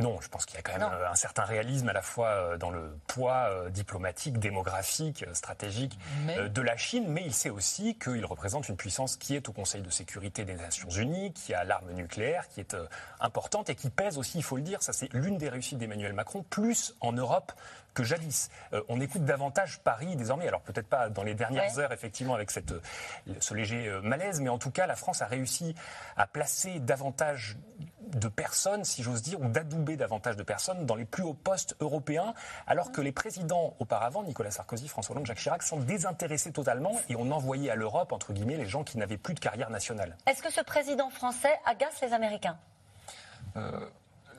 Non, je pense qu'il y a quand même Non. euh, un certain réalisme à la fois euh, dans le poids euh, diplomatique, démographique, stratégique Mais- de la Chine, mais il sait aussi qu'il représente une puissance qui est au Conseil de sécurité des Nations Unies, qui a l'arme nucléaire, qui est importante et qui pèse aussi, il faut le dire, ça c'est l'une des réussites d'Emmanuel Macron, plus en Europe que jadis. Euh, on écoute davantage Paris désormais, alors peut-être pas dans les dernières Ouais. heures effectivement avec cette, ce léger malaise, mais en tout cas la France a réussi à placer davantage de personnes, si j'ose dire, ou d'adouber davantage de personnes dans les plus hauts postes européens, alors que les présidents auparavant, Nicolas Sarkozy, François Hollande, Jacques Chirac, sont désintéressés totalement et on envoyait à l'Europe, entre guillemets, les gens qui n'avaient plus de carrière nationale. Est-ce que ce président français agace les Américains? Euh,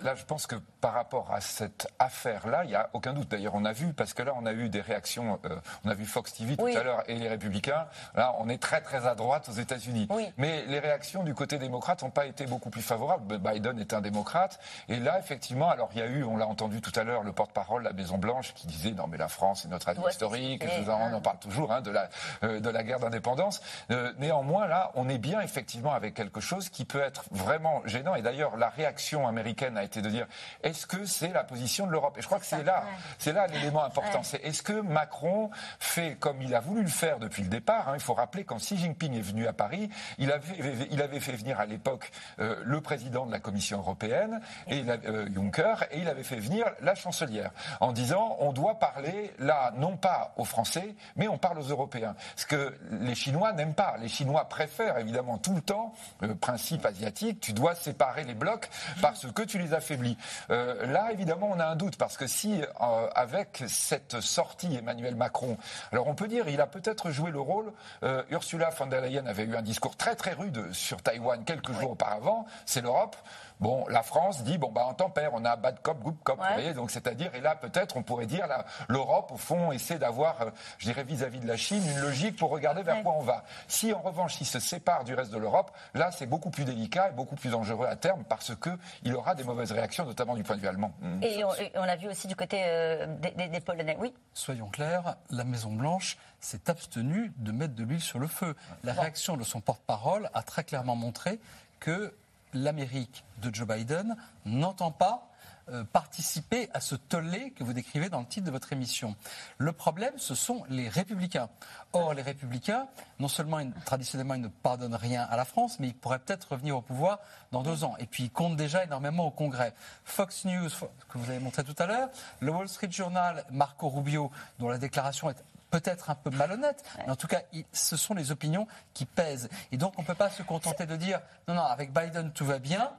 là, je pense que par rapport à cette affaire-là, il n'y a aucun doute. D'ailleurs, on a vu, parce que là, on a eu des réactions, euh, on a vu Fox TV tout à l'heure et les Républicains. Là, on est très, très à droite aux États-Unis. Mais les réactions du côté démocrate n'ont pas été beaucoup plus favorables. Biden est un démocrate. Et là, effectivement, alors il y a eu, on l'a entendu tout à l'heure, le porte-parole de la Maison-Blanche qui disait non, mais la France est notre allié historique. on en parle toujours hein, de, la, euh, de la guerre d'indépendance. Euh, néanmoins, là, on est bien effectivement avec quelque chose qui peut être vraiment gênant. Et d'ailleurs, la réaction américaine a été de dire est-ce que c'est la position de l'Europe? Et je crois que c'est là, c'est là l'élément important. C'est est-ce que Macron fait comme il a voulu le faire depuis le départ hein, Il faut rappeler quand Xi Jinping est venu à Paris, il avait, il avait fait venir à l'époque euh, le président de la Commission européenne et euh, Juncker, et il avait fait venir la chancelière en disant on doit parler là non pas aux Français, mais on parle aux Européens. Ce que les Chinois n'aiment pas. Les Chinois préfèrent évidemment tout le temps le principe asiatique. Tu dois séparer les blocs parce que tu les affaiblis. Euh, là, évidemment, on a un doute parce que si, euh, avec cette sortie, Emmanuel Macron, alors on peut dire, il a peut-être joué le rôle. Euh, Ursula von der Leyen avait eu un discours très très rude sur Taïwan quelques jours auparavant. C'est l'Europe. Bon, la France dit bon bah en tempère, on a bad cop, good cop, vous voyez, donc c'est-à-dire et là peut-être on pourrait dire l'Europe au fond essaie d'avoir, je dirais vis-à-vis de la Chine, une logique pour regarder vers quoi on va. Si en revanche il se sépare du reste de l'Europe, là c'est beaucoup plus délicat et beaucoup plus dangereux à terme parce que il aura des mauvaises réactions, notamment du point de vue allemand. Et on, l'a vu aussi du côté euh, des, Polonais. Oui. Soyons clairs, la Maison Blanche s'est abstenue de mettre de l'huile sur le feu. La réaction de son porte-parole a très clairement montré que l'Amérique de Joe Biden n'entend pas participer à ce tollé que vous décrivez dans le titre de votre émission. Le problème, ce sont les républicains. Or, les républicains, non seulement traditionnellement, ils ne pardonnent rien à la France, mais ils pourraient peut-être revenir au pouvoir dans deux ans. Et puis, ils comptent déjà énormément au Congrès. Fox News, que vous avez montré tout à l'heure, le Wall Street Journal, Marco Rubio, dont la déclaration est peut-être un peu malhonnête, mais en tout cas, ce sont les opinions qui pèsent. Et donc, on ne peut pas se contenter de dire non, non, avec Biden, tout va bien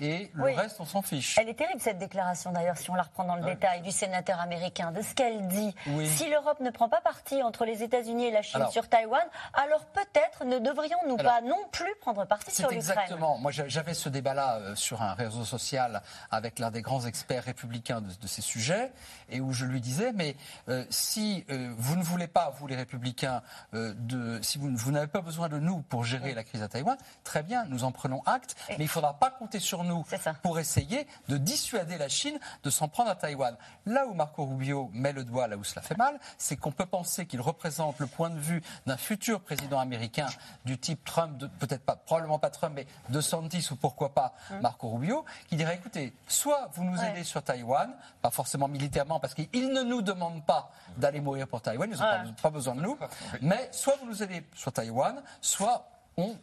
et le reste, on s'en fiche. Elle est terrible cette déclaration d'ailleurs, si on la reprend dans le détail, du sénateur américain, de ce qu'elle dit. Si l'Europe ne prend pas parti entre les États-Unis et la Chine sur Taïwan, alors peut-être ne devrions-nous pas non plus prendre parti sur l'Ukraine? Exactement. Moi, j'avais ce débat-là euh, sur un réseau social avec l'un des grands experts républicains de, ces sujets, et où je lui disais, mais euh, si euh, vous ne voulez pas, vous les républicains, de, si vous, vous n'avez pas besoin de nous pour gérer la crise à Taïwan, très bien, nous en prenons acte, mais il ne faudra pas compter sur nous nous pour essayer de dissuader la Chine de s'en prendre à Taïwan. Là où Marco Rubio met le doigt, là où cela fait mal, c'est qu'on peut penser qu'il représente le point de vue d'un futur président américain du type Trump, peut-être pas, probablement pas Trump, mais de Santis ou pourquoi pas hum. Marco Rubio, qui dirait écoutez, soit vous nous aidez sur Taïwan, pas forcément militairement, parce qu'ils ne nous demandent pas d'aller mourir pour Taïwan, ils n'ont pas, besoin de nous, mais soit vous nous aidez sur Taïwan, soit on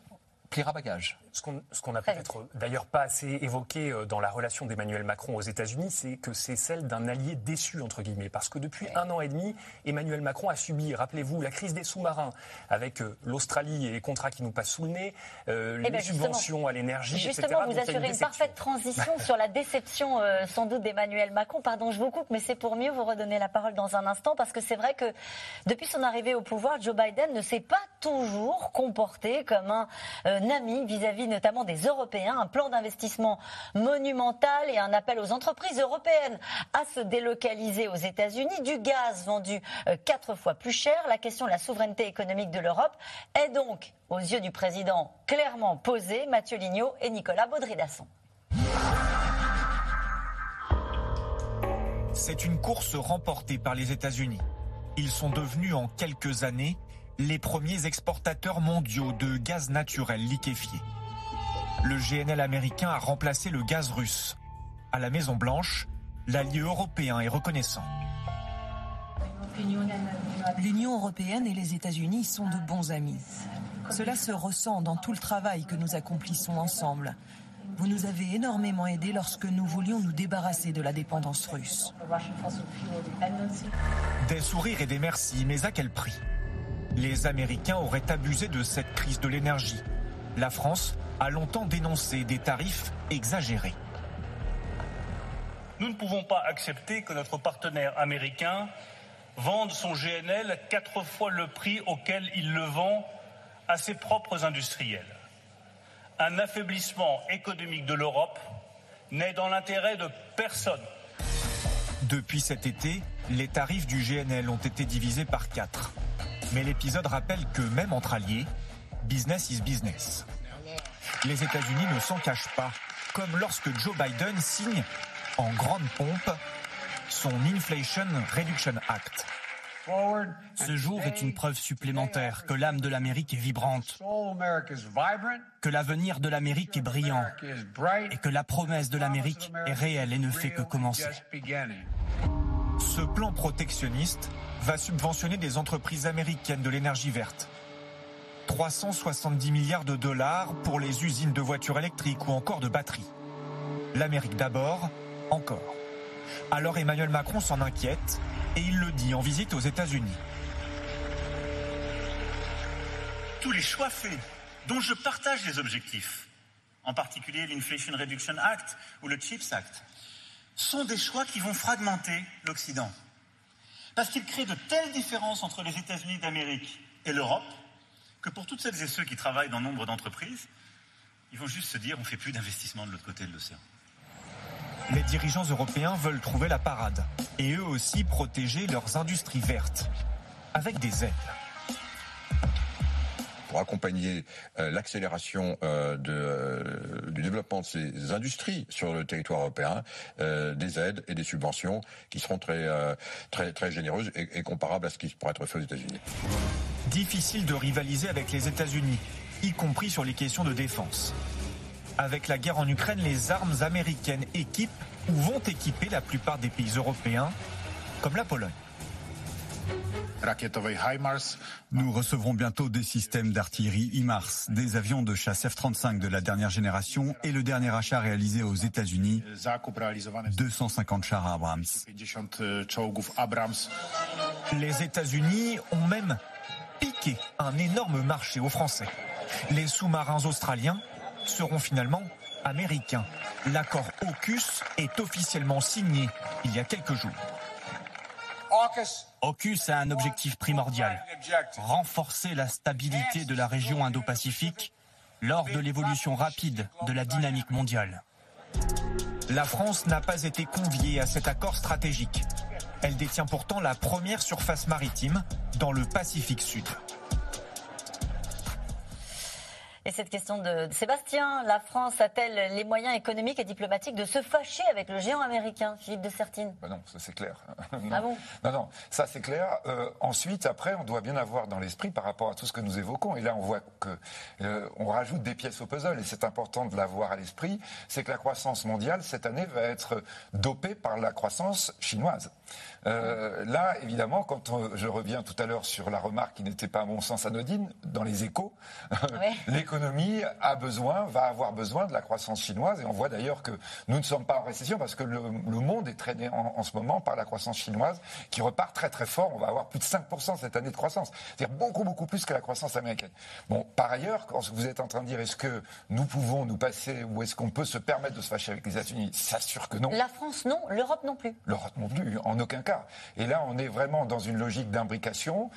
pliera bagage. Ce qu'on n'a peut-être d'ailleurs pas assez évoqué euh, dans la relation d'Emmanuel Macron aux États-Unis, c'est que c'est celle d'un allié déçu, entre guillemets. Parce que depuis un an et demi, Emmanuel Macron a subi, rappelez-vous, la crise des sous-marins avec euh, l'Australie et les contrats qui nous passent sous le nez, euh, eh les ben, subventions à l'énergie, Justement, vous assurez une, parfaite transition sur la déception sans doute d'Emmanuel Macron. Pardon, je vous coupe, mais c'est pour mieux vous redonner la parole dans un instant parce que c'est vrai que depuis son arrivée au pouvoir, Joe Biden ne s'est pas toujours comporté comme un, ami vis-à-vis notamment des Européens, un plan d'investissement monumental et un appel aux entreprises européennes à se délocaliser aux États-Unis, du gaz vendu euh, quatre fois plus cher. La question de la souveraineté économique de l'Europe est donc, aux yeux du président, clairement posée. Mathieu Lignot et Nicolas Baudry-Dasson. C'est une course remportée par les États-Unis. Ils sont devenus en quelques années les premiers exportateurs mondiaux de gaz naturel liquéfié le GNL américain a remplacé le gaz russe. À la Maison Blanche, l'allié européen est reconnaissant. L'Union européenne et les États-Unis sont de bons amis. Cela se ressent dans tout le travail que nous accomplissons ensemble. Vous nous avez énormément aidés lorsque nous voulions nous débarrasser de la dépendance russe. Des sourires et des merci, mais à quel prix? Les Américains auraient abusé de cette crise de l'énergie. La France a longtemps dénoncé des tarifs exagérés. Nous ne pouvons pas accepter que notre partenaire américain vende son GNL quatre fois le prix auquel il le vend à ses propres industriels. Un affaiblissement économique de l'Europe n'est dans l'intérêt de personne. Depuis cet été, les tarifs du GNL ont été divisés par quatre. Mais l'épisode rappelle que même entre alliés, business is business. Les États-Unis ne s'en cachent pas, comme lorsque Joe Biden signe en grande pompe son Inflation Reduction Act. Ce jour est une preuve supplémentaire que l'âme de l'Amérique est vibrante, que l'avenir de l'Amérique est brillant et que la promesse de l'Amérique est réelle et ne fait que commencer. Ce plan protectionniste va subventionner des entreprises américaines de l'énergie verte. 370 milliards de dollars pour les usines de voitures électriques ou encore de batteries. L'Amérique d'abord, encore. Alors Emmanuel Macron s'en inquiète et il le dit en visite aux États-Unis. Tous les choix faits, dont je partage les objectifs, en particulier l'Inflation Reduction Act ou le CHIPS Act, sont des choix qui vont fragmenter l'Occident. Parce qu'ils créent de telles différences entre les États-Unis d'Amérique et l'Europe que pour toutes celles et ceux qui travaillent dans nombre d'entreprises, ils vont juste se dire on ne fait plus d'investissement de l'autre côté de l'océan. Les dirigeants européens veulent trouver la parade et eux aussi protéger leurs industries vertes avec des aides pour accompagner euh, l'accélération euh, de, euh, du développement de ces industries sur le territoire européen, des aides et des subventions qui seront très, très, très généreuses et, et comparables à ce qui pourrait être fait aux États-Unis. Difficile de rivaliser avec les États-Unis, y compris sur les questions de défense. Avec la guerre en Ukraine, les armes américaines équipent ou vont équiper la plupart des pays européens, comme la Pologne. Nous recevrons bientôt des systèmes d'artillerie HIMARS, des avions de chasse F-35 de la dernière génération et le dernier achat réalisé aux États-Unis, 250 chars Abrams. Les États-Unis ont même piqué un énorme marché aux Français. Les sous-marins australiens seront finalement américains. L'accord AUKUS est officiellement signé il y a quelques jours. AUKUS a un objectif primordial, renforcer la stabilité de la région Indo-Pacifique lors de l'évolution rapide de la dynamique mondiale. La France n'a pas été conviée à cet accord stratégique. Elle détient pourtant la première surface maritime dans le Pacifique Sud. Et cette question de Sébastien, la France a-t-elle les moyens économiques et diplomatiques de se fâcher avec le géant américain, Philippe de Sertine bah Non, ça c'est clair. non. Ah bon? Non, non, ça c'est clair. Euh, ensuite, après, on doit bien avoir dans l'esprit par rapport à tout ce que nous évoquons. Et là, on voit que euh, on rajoute des pièces au puzzle, et c'est important de l'avoir à l'esprit. C'est que la croissance mondiale cette année va être dopée par la croissance chinoise. Euh, là, évidemment, quand on, je reviens tout à l'heure sur la remarque qui n'était pas à mon sens anodine, dans les échos, ouais. l'économie a besoin, va avoir besoin de la croissance chinoise. Et on voit d'ailleurs que nous ne sommes pas en récession parce que le, le monde est traîné en, en, ce moment par la croissance chinoise qui repart très très fort. On va avoir plus de 5% cette année de croissance. C'est-à-dire beaucoup beaucoup plus que la croissance américaine. Bon, par ailleurs, quand vous êtes en train de dire est-ce que nous pouvons nous passer ou est-ce qu'on peut se permettre de se fâcher avec les États-Unis Ça sûr que non. La France non, l'Europe non plus. L'Europe non plus, en aucun cas. Et là, on est vraiment dans une logique d'imbrication.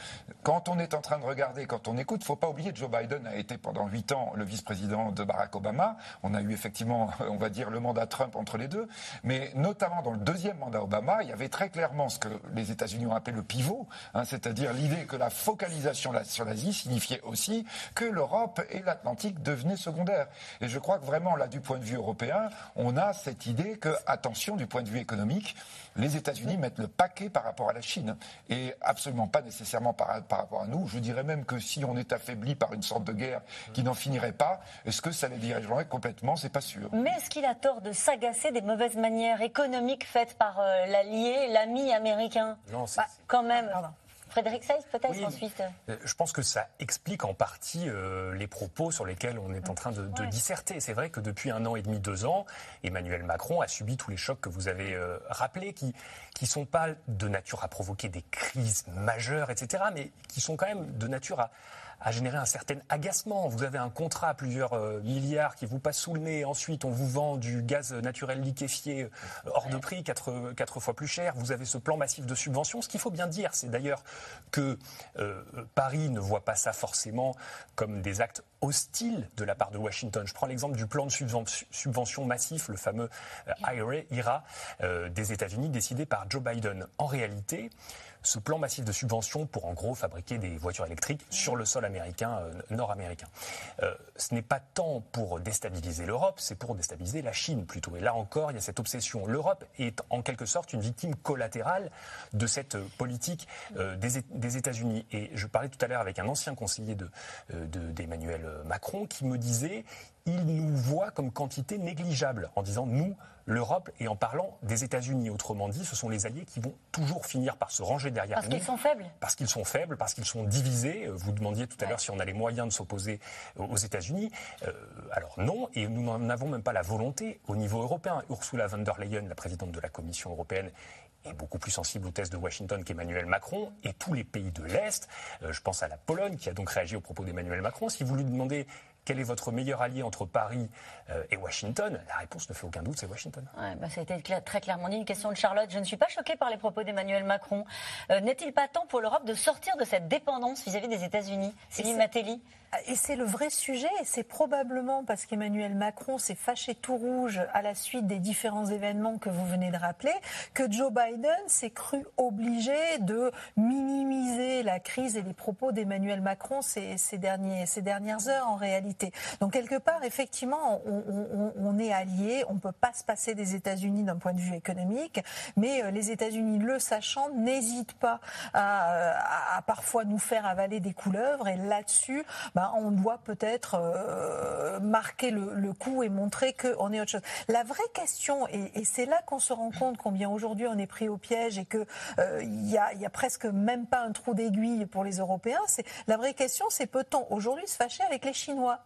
Quand on est en train de regarder, quand on écoute, faut pas oublier que Joe Biden a été pendant huit ans le vice-président de Barack Obama. On a eu effectivement, on va dire, le mandat Trump entre les deux. Mais notamment dans le deuxième mandat Obama, il y avait très clairement ce que les États-Unis ont appelé le pivot, hein, c'est-à-dire l'idée que la focalisation sur l'Asie signifiait aussi que l'Europe et l'Atlantique devenaient secondaires. Et je crois que vraiment, là, du point de vue européen, on a cette idée que, attention, du point de vue économique, les États-Unis le paquet par rapport à la Chine et absolument pas nécessairement par, par, rapport à nous. Je dirais même que si on est affaibli par une sorte de guerre qui n'en finirait pas, est-ce que ça les dirigerait complètement? C'est pas sûr. Mais est-ce qu'il a tort de s'agacer des mauvaises manières économiques faites par euh, l'allié, l'ami américain? Non, c'est bah, quand même. Pardon. Frédéric Seyss, peut-être oui, ensuite? Je pense que ça explique en partie euh, les propos sur lesquels on est en train de, de ouais. disserter. C'est vrai que depuis un an et demi, deux ans, Emmanuel Macron a subi tous les chocs que vous avez euh, rappelés, qui qui sont pas de nature à provoquer des crises majeures, etc., mais qui sont quand même de nature à à générer un certain agacement. Vous avez un contrat à plusieurs euh, milliards qui vous passe sous le nez. Ensuite, on vous vend du gaz naturel liquéfié euh, hors de prix, quatre, quatre fois plus cher. Vous avez ce plan massif de subventions. Ce qu'il faut bien dire, c'est d'ailleurs que euh, Paris ne voit pas ça forcément comme des actes hostile de la part de Washington. Je prends l'exemple du plan de subvention massif, le fameux IRA, IRA des États-Unis, décidé par Joe Biden. En réalité, ce plan massif de subventions pour en gros fabriquer des voitures électriques sur le sol américain, euh, nord-américain. Euh, ce n'est pas tant pour déstabiliser l'Europe, c'est pour déstabiliser la Chine plutôt. Et là encore, il y a cette obsession. L'Europe est en quelque sorte une victime collatérale de cette politique euh, des, États-Unis. Et je parlais tout à l'heure avec un ancien conseiller d'Emmanuel de, Macron qui me disait il nous voit comme quantité négligeable en disant nous l'Europe et en parlant des États-Unis. Autrement dit, ce sont les alliés qui vont toujours finir par se ranger derrière parce nous. Parce qu'ils sont faibles Parce qu'ils sont faibles, parce qu'ils sont divisés. Vous demandiez tout à l'heure si on a les moyens de s'opposer aux États-Unis. Euh, alors non, et nous n'en avons même pas la volonté au niveau européen. Ursula von der Leyen, la présidente de la Commission européenne, est beaucoup plus sensible aux tests de Washington qu'Emmanuel Macron et tous les pays de l'Est. Euh, je pense à la Pologne qui a donc réagi au propos d'Emmanuel Macron. Si vous lui demandez quel est votre meilleur allié entre Paris euh, et Washington? La réponse ne fait aucun doute, c'est Washington. bah, ça a été très clairement dit. Une question de Charlotte. Je ne suis pas choquée par les propos d'Emmanuel Macron. Euh, n'est-il pas temps pour l'Europe de sortir de cette dépendance vis-à-vis des États-Unis? Céline Matelli et c'est le vrai sujet, et c'est probablement parce qu'Emmanuel Macron s'est fâché tout rouge à la suite des différents événements que vous venez de rappeler, que Joe Biden s'est cru obligé de minimiser la crise et les propos d'Emmanuel Macron ces, ces, derniers, ces dernières heures en réalité. Donc quelque part, effectivement, on, on, est alliés, on ne peut pas se passer des États-Unis d'un point de vue économique, mais euh, les États-Unis, le sachant, n'hésitent pas à, à, parfois nous faire avaler des couleuvres, et là-dessus, bah, on doit peut-être euh, marquer le, coup et montrer qu'on est autre chose. La vraie question, et, c'est là qu'on se rend compte combien aujourd'hui on est pris au piège et qu'il euh, il y, a, y a presque même pas un trou d'aiguille pour les Européens, c'est la vraie question, c'est peut-on aujourd'hui se fâcher avec les Chinois?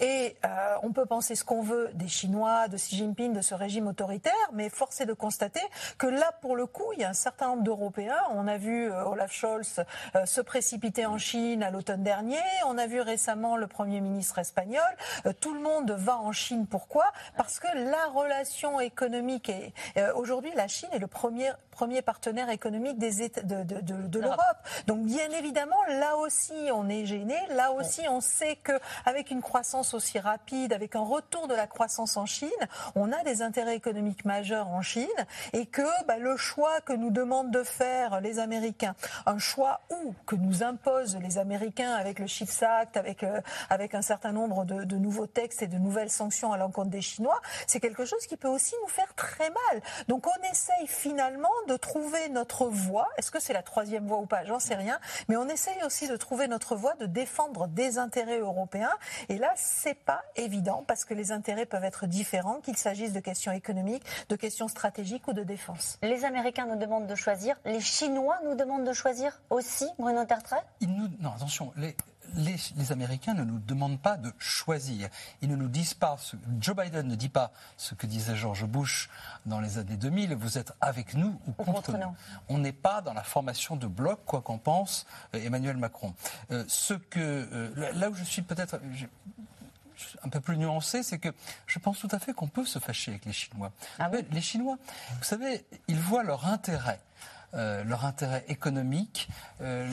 et euh, on peut penser ce qu'on veut des Chinois, de Xi Jinping, de ce régime autoritaire, mais force est de constater que là, pour le coup, il y a un certain nombre d'Européens. On a vu euh, Olaf Scholz euh, se précipiter en Chine à l'automne dernier. On a vu récemment le Premier ministre espagnol. tout le monde va en Chine. Pourquoi? Parce que la relation économique est aujourd'hui, la Chine est le premier premier partenaire économique des États, de, de, de, de l'Europe. Donc bien évidemment, là aussi, on est gêné. Là aussi, on sait que avec une croissance aussi rapide, avec un retour de la croissance en Chine, on a des intérêts économiques majeurs en Chine et que bah, le choix que nous demandent de faire les Américains, un choix où que nous imposent les Américains avec le Chips Act, avec, euh, avec un certain nombre de, de nouveaux textes et de nouvelles sanctions à l'encontre des Chinois, c'est quelque chose qui peut aussi nous faire très mal. Donc on essaye finalement de trouver notre voie. Est-ce que c'est la troisième voie ou pas? J'en sais rien. Mais on essaye aussi de trouver notre voie, de défendre des intérêts européens. Et là, c'est pas évident parce que les intérêts peuvent être différents, qu'il s'agisse de questions économiques, de questions stratégiques ou de défense. Les Américains nous demandent de choisir. Les Chinois nous demandent de choisir aussi, Bruno Tertrais nous... Non, attention. Les les, Américains ne nous demandent pas de choisir. Ils ne nous disent pas, ce, Joe Biden ne dit pas ce que disait George Bush dans les années 2000, vous êtes avec nous ou contre, nous. On n'est pas dans la formation de bloc, quoi qu'en pense euh, Emmanuel Macron. Euh, ce que, euh, là où je suis peut-être un peu plus nuancé, c'est que je pense tout à fait qu'on peut se fâcher avec les Chinois. Ah les Chinois, vous savez, ils voient leur intérêt euh, leur intérêt économique. Euh,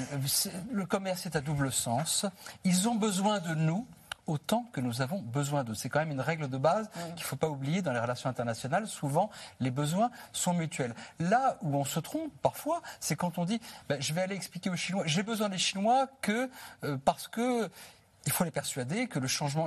le commerce est à double sens. Ils ont besoin de nous autant que nous avons besoin d'eux. C'est quand même une règle de base qu'il ne faut pas oublier dans les relations internationales. Souvent, les besoins sont mutuels. Là où on se trompe parfois, c'est quand on dit ben, je vais aller expliquer aux Chinois, j'ai besoin des Chinois que euh, parce que il faut les persuader que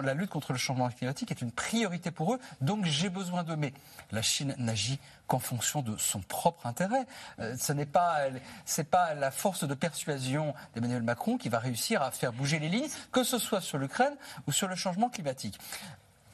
la lutte contre le changement climatique est une priorité pour eux, donc j'ai besoin d'eux. Mais la Chine n'agit qu'en fonction de son propre intérêt. Euh, ce n'est pas, c'est pas la force de persuasion d'Emmanuel Macron qui va réussir à faire bouger les lignes, que ce soit sur l'Ukraine ou sur le changement climatique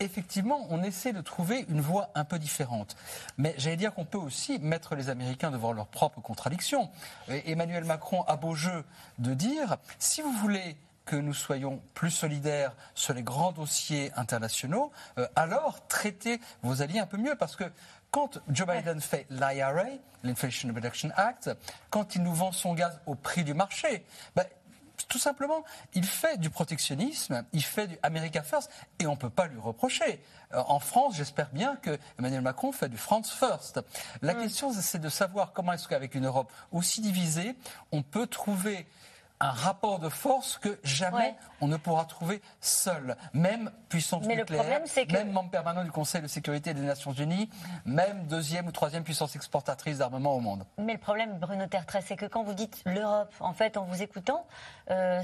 effectivement, on essaie de trouver une voie un peu différente. Mais j'allais dire qu'on peut aussi mettre les Américains devant leurs propres contradictions. Emmanuel Macron a beau jeu de dire, si vous voulez que nous soyons plus solidaires sur les grands dossiers internationaux, euh, alors traitez vos alliés un peu mieux. Parce que quand Joe Biden fait l'IRA, l'Inflation Reduction Act, quand il nous vend son gaz au prix du marché, ben, tout simplement, il fait du protectionnisme, il fait du America First, et on ne peut pas lui reprocher. Euh, en France, j'espère bien que Emmanuel Macron fait du France First. La mm. question, c'est de savoir comment est-ce qu'avec une Europe aussi divisée, on peut trouver un rapport de force que jamais Ouais. on ne pourra trouver seul. Même puissance Mais le nucléaire, problème, c'est que- même membre permanent du Conseil de sécurité des Nations Unies, même deuxième ou troisième puissance exportatrice d'armement au monde. Mais le problème, Bruno Tertrais, c'est que quand vous dites l'Europe, en fait, en vous écoutant, euh,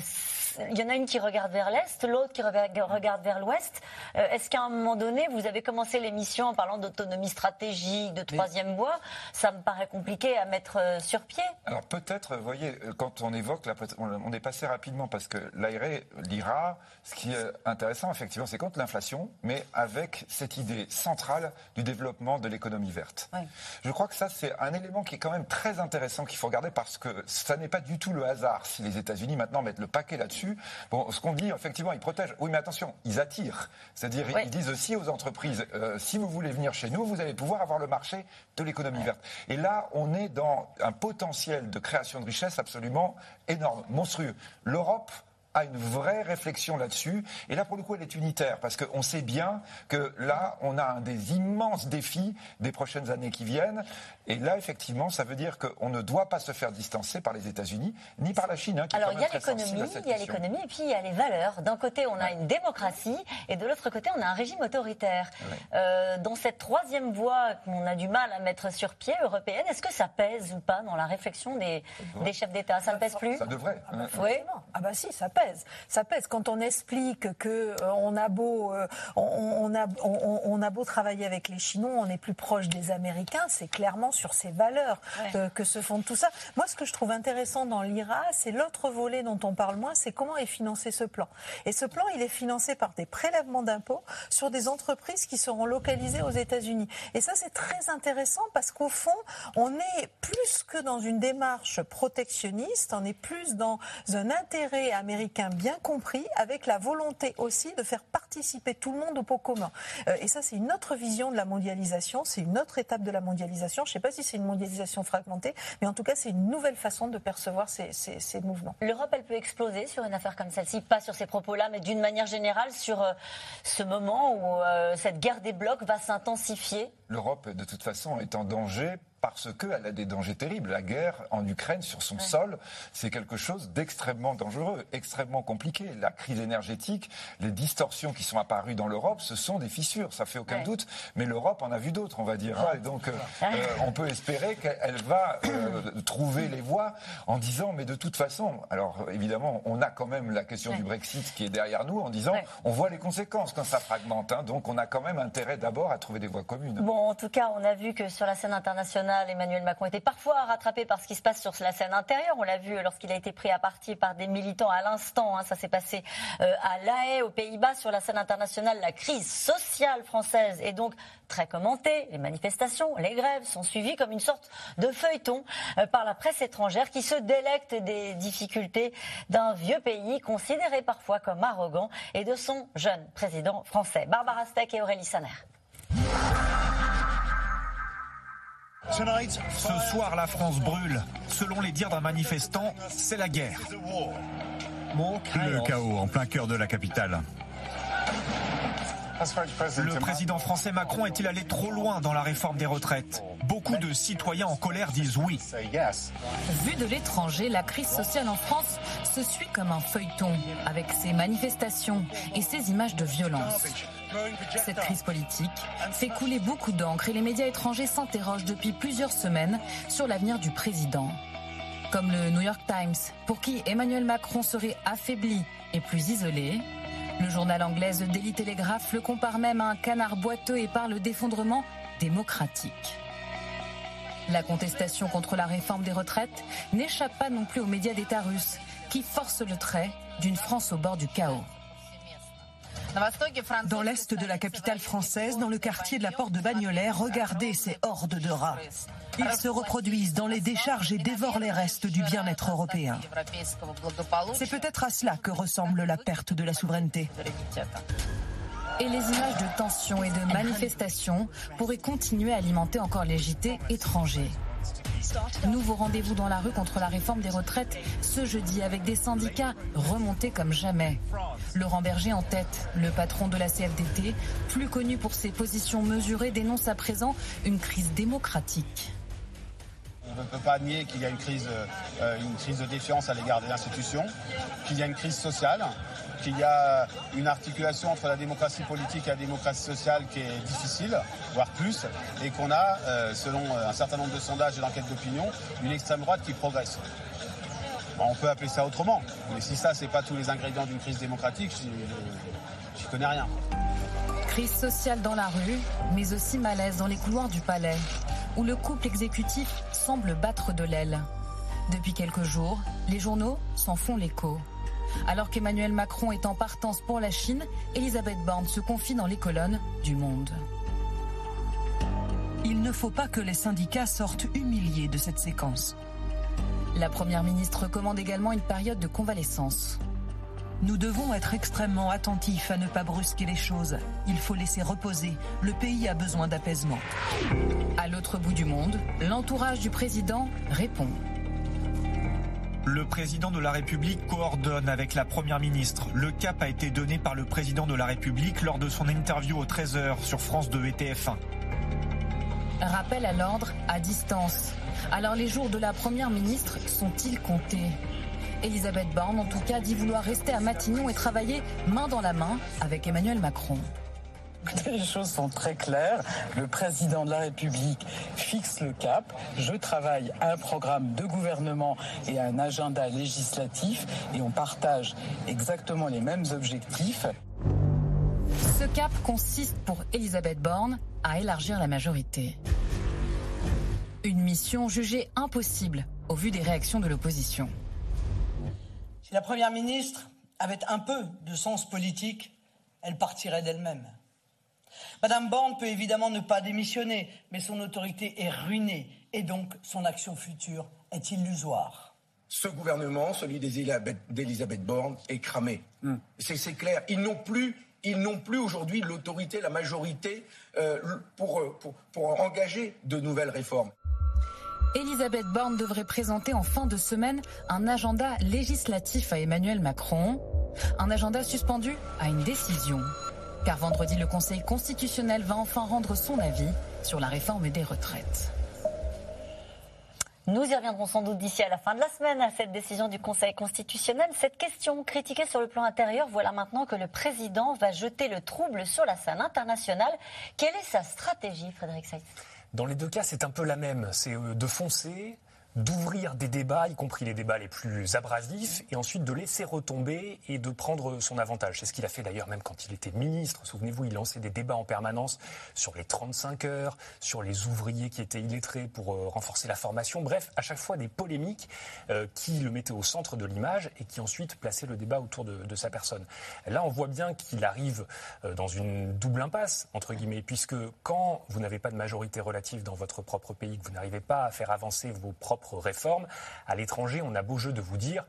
il y en a une qui regarde vers l'Est, l'autre qui regarde vers l'Ouest. Euh, Est-ce qu'à un moment donné, vous avez commencé l'émission en parlant d'autonomie stratégique, de troisième voie? Ça me paraît compliqué à mettre euh, sur pied. Alors peut-être, vous voyez, euh, quand on évoque, la, on est passé rapidement parce que l'IRA, ce qui est intéressant effectivement, c'est contre l'inflation, mais avec cette idée centrale du développement de l'économie verte. Je crois que ça, c'est un élément qui est quand même très intéressant qu'il faut regarder parce que ça n'est pas du tout le hasard si les États-Unis maintenant mettent le paquet là-dessus. Bon, ce qu'on dit, effectivement, ils protègent. Oui, mais attention, ils attirent. C'est-à-dire, Ouais. ils disent aussi aux entreprises, euh, si vous voulez venir chez nous, vous allez pouvoir avoir le marché de l'économie verte. Et là, on est dans un potentiel de création de richesse absolument énorme, monstrueux. L'Europe a une vraie réflexion là-dessus. Et là, pour le coup, elle est unitaire, parce qu'on sait bien que là, on a un des immenses défis des prochaines années qui viennent. Et là, effectivement, ça veut dire qu'on ne doit pas se faire distancer par les États-Unis, ni par la Chine, hein, qui Alors est il y a l'économie, il y a l'économie et puis il y a les valeurs. D'un côté, on a une démocratie et de l'autre côté, on a un régime autoritaire. Euh, dans cette troisième voie qu'on a du mal à mettre sur pied européenne, est-ce que ça pèse ou pas dans la réflexion des, des chefs d'État? Ça ne pèse plus? Ça devrait. hein. Oui. Ah bah si, ça pèse. Ça pèse quand on explique que euh, on a beau, euh, on, on a, on, on a beau travailler avec les Chinois, on est plus proche des Américains. C'est clairement sur ces valeurs euh, que se fonde tout ça. Moi, ce que je trouve intéressant dans l'IRA, c'est l'autre volet dont on parle moins, c'est comment est financé ce plan. Et ce plan, il est financé par des prélèvements d'impôts sur des entreprises qui seront localisées aux États-Unis. Et ça, c'est très intéressant parce qu'au fond, on est plus que dans une démarche protectionniste, on est plus dans un intérêt américain bien compris, avec la volonté aussi de faire participer tout le monde au pot commun. Euh, et ça, c'est une autre vision de la mondialisation, c'est une autre étape de la mondialisation. Je ne sais pas si c'est une mondialisation fragmentée, mais en tout cas, c'est une nouvelle façon de percevoir ces, ces- ces mouvements. L'Europe, elle peut exploser sur une affaire comme celle-ci, pas sur ces propos-là, mais d'une manière générale sur euh, ce moment où euh, cette guerre des blocs va s'intensifier. L'Europe, de toute façon, est en danger parce qu'elle a des dangers terribles. La guerre en Ukraine, sur son sol, c'est quelque chose d'extrêmement dangereux, extrêmement compliqué. La crise énergétique, les distorsions qui sont apparues dans l'Europe, ce sont des fissures, ça fait aucun Ouais. doute. Mais l'Europe en a vu d'autres, on va dire. Et donc, euh, euh, on peut espérer qu'elle va euh, trouver les voies en disant, mais de toute façon, alors évidemment, on a quand même la question du Brexit qui est derrière nous, en disant, on voit les conséquences quand ça fragmente. hein. donc, on a quand même intérêt d'abord à trouver des voies communes. Bon, en tout cas, on a vu que sur la scène internationale, Emmanuel Macron était parfois rattrapé par ce qui se passe sur la scène intérieure. On l'a vu lorsqu'il a été pris à partie par des militants à l'instant. hein. ça s'est passé euh, à La Haye, aux Pays-Bas. Sur la scène internationale, la crise sociale française est donc très commentée. Les manifestations, les grèves sont suivies comme une sorte de feuilleton euh, par la presse étrangère qui se délecte des difficultés d'un vieux pays considéré parfois comme arrogant et de son jeune président français. Barbara Steck et Aurélie Saner. Ce soir, la France brûle. Selon les dires d'un manifestant, c'est la guerre. Le chaos en plein cœur de la capitale. Le président français Macron est-il allé trop loin dans la réforme des retraites? Beaucoup de citoyens en colère disent oui. Vue de l'étranger, la crise sociale en France se suit comme un feuilleton, avec ses manifestations et ses images de violence. Cette crise politique fait couler beaucoup d'encre et les médias étrangers s'interrogent depuis plusieurs semaines sur l'avenir du président. Comme le New York Times, pour qui Emmanuel Macron serait affaibli et plus isolé. Le journal anglais The Daily Telegraph le compare même à un canard boiteux et parle d'effondrement démocratique. La contestation contre la réforme des retraites n'échappe pas non plus aux médias d'État russes, qui forcent le trait d'une France au bord du chaos. Dans l'est de la capitale française, dans le quartier de la Porte de Bagnolet, regardez ces hordes de rats. Ils se reproduisent dans les décharges et dévorent les restes du bien-être européen. C'est peut-être à cela que ressemble la perte de la souveraineté. Et les images de tensions et de manifestations pourraient continuer à alimenter encore les JT étrangers. Nouveau rendez-vous dans la rue contre la réforme des retraites ce jeudi avec des syndicats remontés comme jamais. Laurent Berger en tête, le patron de la CFDT, plus connu pour ses positions mesurées, dénonce à présent une crise démocratique. Ne peut pas nier qu'il y a une crise, euh, une crise de défiance à l'égard des institutions, qu'il y a une crise sociale, qu'il y a une articulation entre la démocratie politique et la démocratie sociale qui est difficile, voire plus, et qu'on a, euh, selon un certain nombre de sondages et d'enquêtes d'opinion, une extrême droite qui progresse. On peut appeler ça autrement, mais si ça, c'est pas tous les ingrédients d'une crise démocratique, j'y connais rien. Crise sociale dans la rue, mais aussi malaise dans les couloirs du palais, où le couple exécutif semble battre de l'aile. Depuis quelques jours, les journaux s'en font l'écho. Alors qu'Emmanuel Macron est en partance pour la Chine, Elisabeth Borne se confie dans les colonnes du Monde. Il ne faut pas que les syndicats sortent humiliés de cette séquence. La Première ministre recommande également une période de convalescence. Nous devons être extrêmement attentifs à ne pas brusquer les choses. Il faut laisser reposer. Le pays a besoin d'apaisement. À l'autre bout du monde, l'entourage du président répond. Le président de la République coordonne avec la première ministre. Le cap a été donné par le président de la République lors de son interview au 13h sur France 2 et TF1. Rappel à l'ordre à distance. Alors les jours de la première ministre sont-ils comptés? Elisabeth Borne, en tout cas, dit vouloir rester à Matignon et travailler main dans la main avec Emmanuel Macron. Les choses sont très claires. Le président de la République fixe le cap. Je travaille à un programme de gouvernement et à un agenda législatif et on partage exactement les mêmes objectifs. Ce cap consiste pour Elisabeth Borne à élargir la majorité. Une mission jugée impossible au vu des réactions de l'opposition. Si la Première ministre avait un peu de sens politique, elle partirait d'elle-même. Madame Borne peut évidemment ne pas démissionner, mais son autorité est ruinée et donc son action future est illusoire. Ce gouvernement, celui d'Elisabeth Borne, est cramé. C'est clair. Ils n'ont plus ils n'ont plus aujourd'hui l'autorité, la majorité euh, pour, pour, pour engager de nouvelles réformes. Elisabeth Borne devrait présenter en fin de semaine un agenda législatif à Emmanuel Macron. Un agenda suspendu à une décision. Car vendredi, le Conseil constitutionnel va enfin rendre son avis sur la réforme des retraites. Nous y reviendrons sans doute d'ici à la fin de la semaine à cette décision du Conseil constitutionnel. Cette question critiquée sur le plan intérieur, voilà maintenant que le président va jeter le trouble sur la scène internationale. Quelle est sa stratégie, Frédéric Seitz Dans les deux cas, c'est un peu la même. C'est euh, de foncer, d'ouvrir des débats, y compris les débats les plus abrasifs, et ensuite de laisser retomber et de prendre son avantage. C'est ce qu'il a fait d'ailleurs même quand il était ministre. Souvenez-vous, il lançait des débats en permanence sur les 35 heures, sur les ouvriers qui étaient illettrés pour euh, renforcer la formation. Bref, à chaque fois des polémiques euh, qui le mettaient au centre de l'image et qui ensuite plaçaient le débat autour de, sa personne. Là, on voit bien qu'il arrive euh, dans une double impasse, entre guillemets, puisque quand vous n'avez pas de majorité relative dans votre propre pays, que vous n'arrivez pas à faire avancer vos propres réformes. À l'étranger, on a beau jeu de vous dire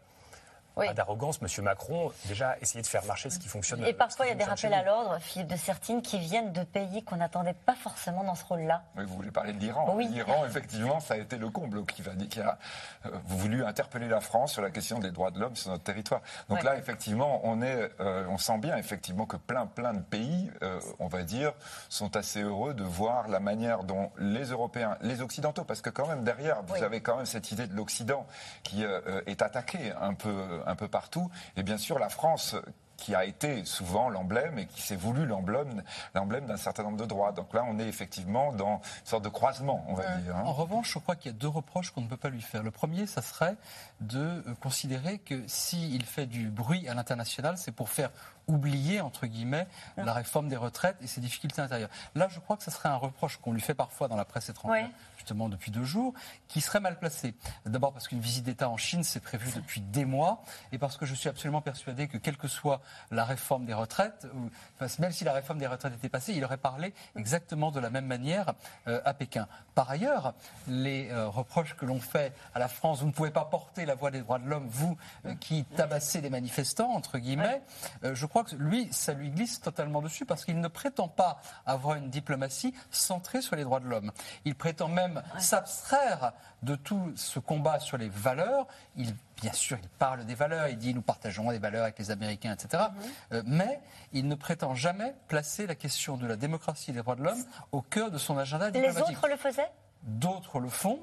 pas d'arrogance, Monsieur Macron, déjà essayer de faire marcher ce qui fonctionne. Et parfois, il y a des rappels à l'ordre, Philippe de Sertine, qui viennent de pays qu'on n'attendait pas forcément dans ce rôle-là. Oui, vous voulez parler de l'Iran. Oui. L'Iran, effectivement, ça a été le comble qui, va, qui a euh, voulu interpeller la France sur la question des droits de l'homme sur notre territoire. Donc Ouais. là, effectivement, on, est, euh, on sent bien effectivement que plein, plein de pays, euh, on va dire, sont assez heureux de voir la manière dont les Européens, les Occidentaux, parce que quand même derrière, vous Oui. avez quand même cette idée de l'Occident qui euh, euh, est attaquée un peu, un peu partout. Et bien sûr, la France qui a été souvent l'emblème et qui s'est voulu l'emblème l'emblème d'un certain nombre de droits. Donc là, on est effectivement dans une sorte de croisement, on va dire. hein. En revanche, je crois qu'il y a deux reproches qu'on ne peut pas lui faire. Le premier, ça serait de euh, considérer que s'il fait du bruit à l'international, c'est pour faire oublier, entre guillemets, la réforme des retraites et ses difficultés intérieures. Là, je crois que ce serait un reproche qu'on lui fait parfois dans la presse étrangère, Ouais. Justement depuis deux jours, qui serait mal placé. D'abord parce qu'une visite d'État en Chine, c'est prévu depuis des mois, et parce que je suis absolument persuadé que quelle que soit la réforme des retraites, ou, enfin, même si la réforme des retraites était passée, il aurait parlé exactement de la même manière euh, à Pékin. Par ailleurs, les euh, reproches que l'on fait à la France, vous ne pouvez pas porter la voix des droits de l'homme, vous euh, qui tabassez des manifestants, entre guillemets, euh, je crois que lui, ça lui glisse totalement dessus parce qu'il ne prétend pas avoir une diplomatie centrée sur les droits de l'homme. Il prétend même s'abstraire de tout ce combat sur les valeurs. Il, bien sûr, il parle des valeurs, il dit nous partageons des valeurs avec les Américains, etc. Euh, mais il ne prétend jamais placer la question de la démocratie et des droits de l'homme au cœur de son agenda Les diplomatique. autres le faisaient? D'autres le font.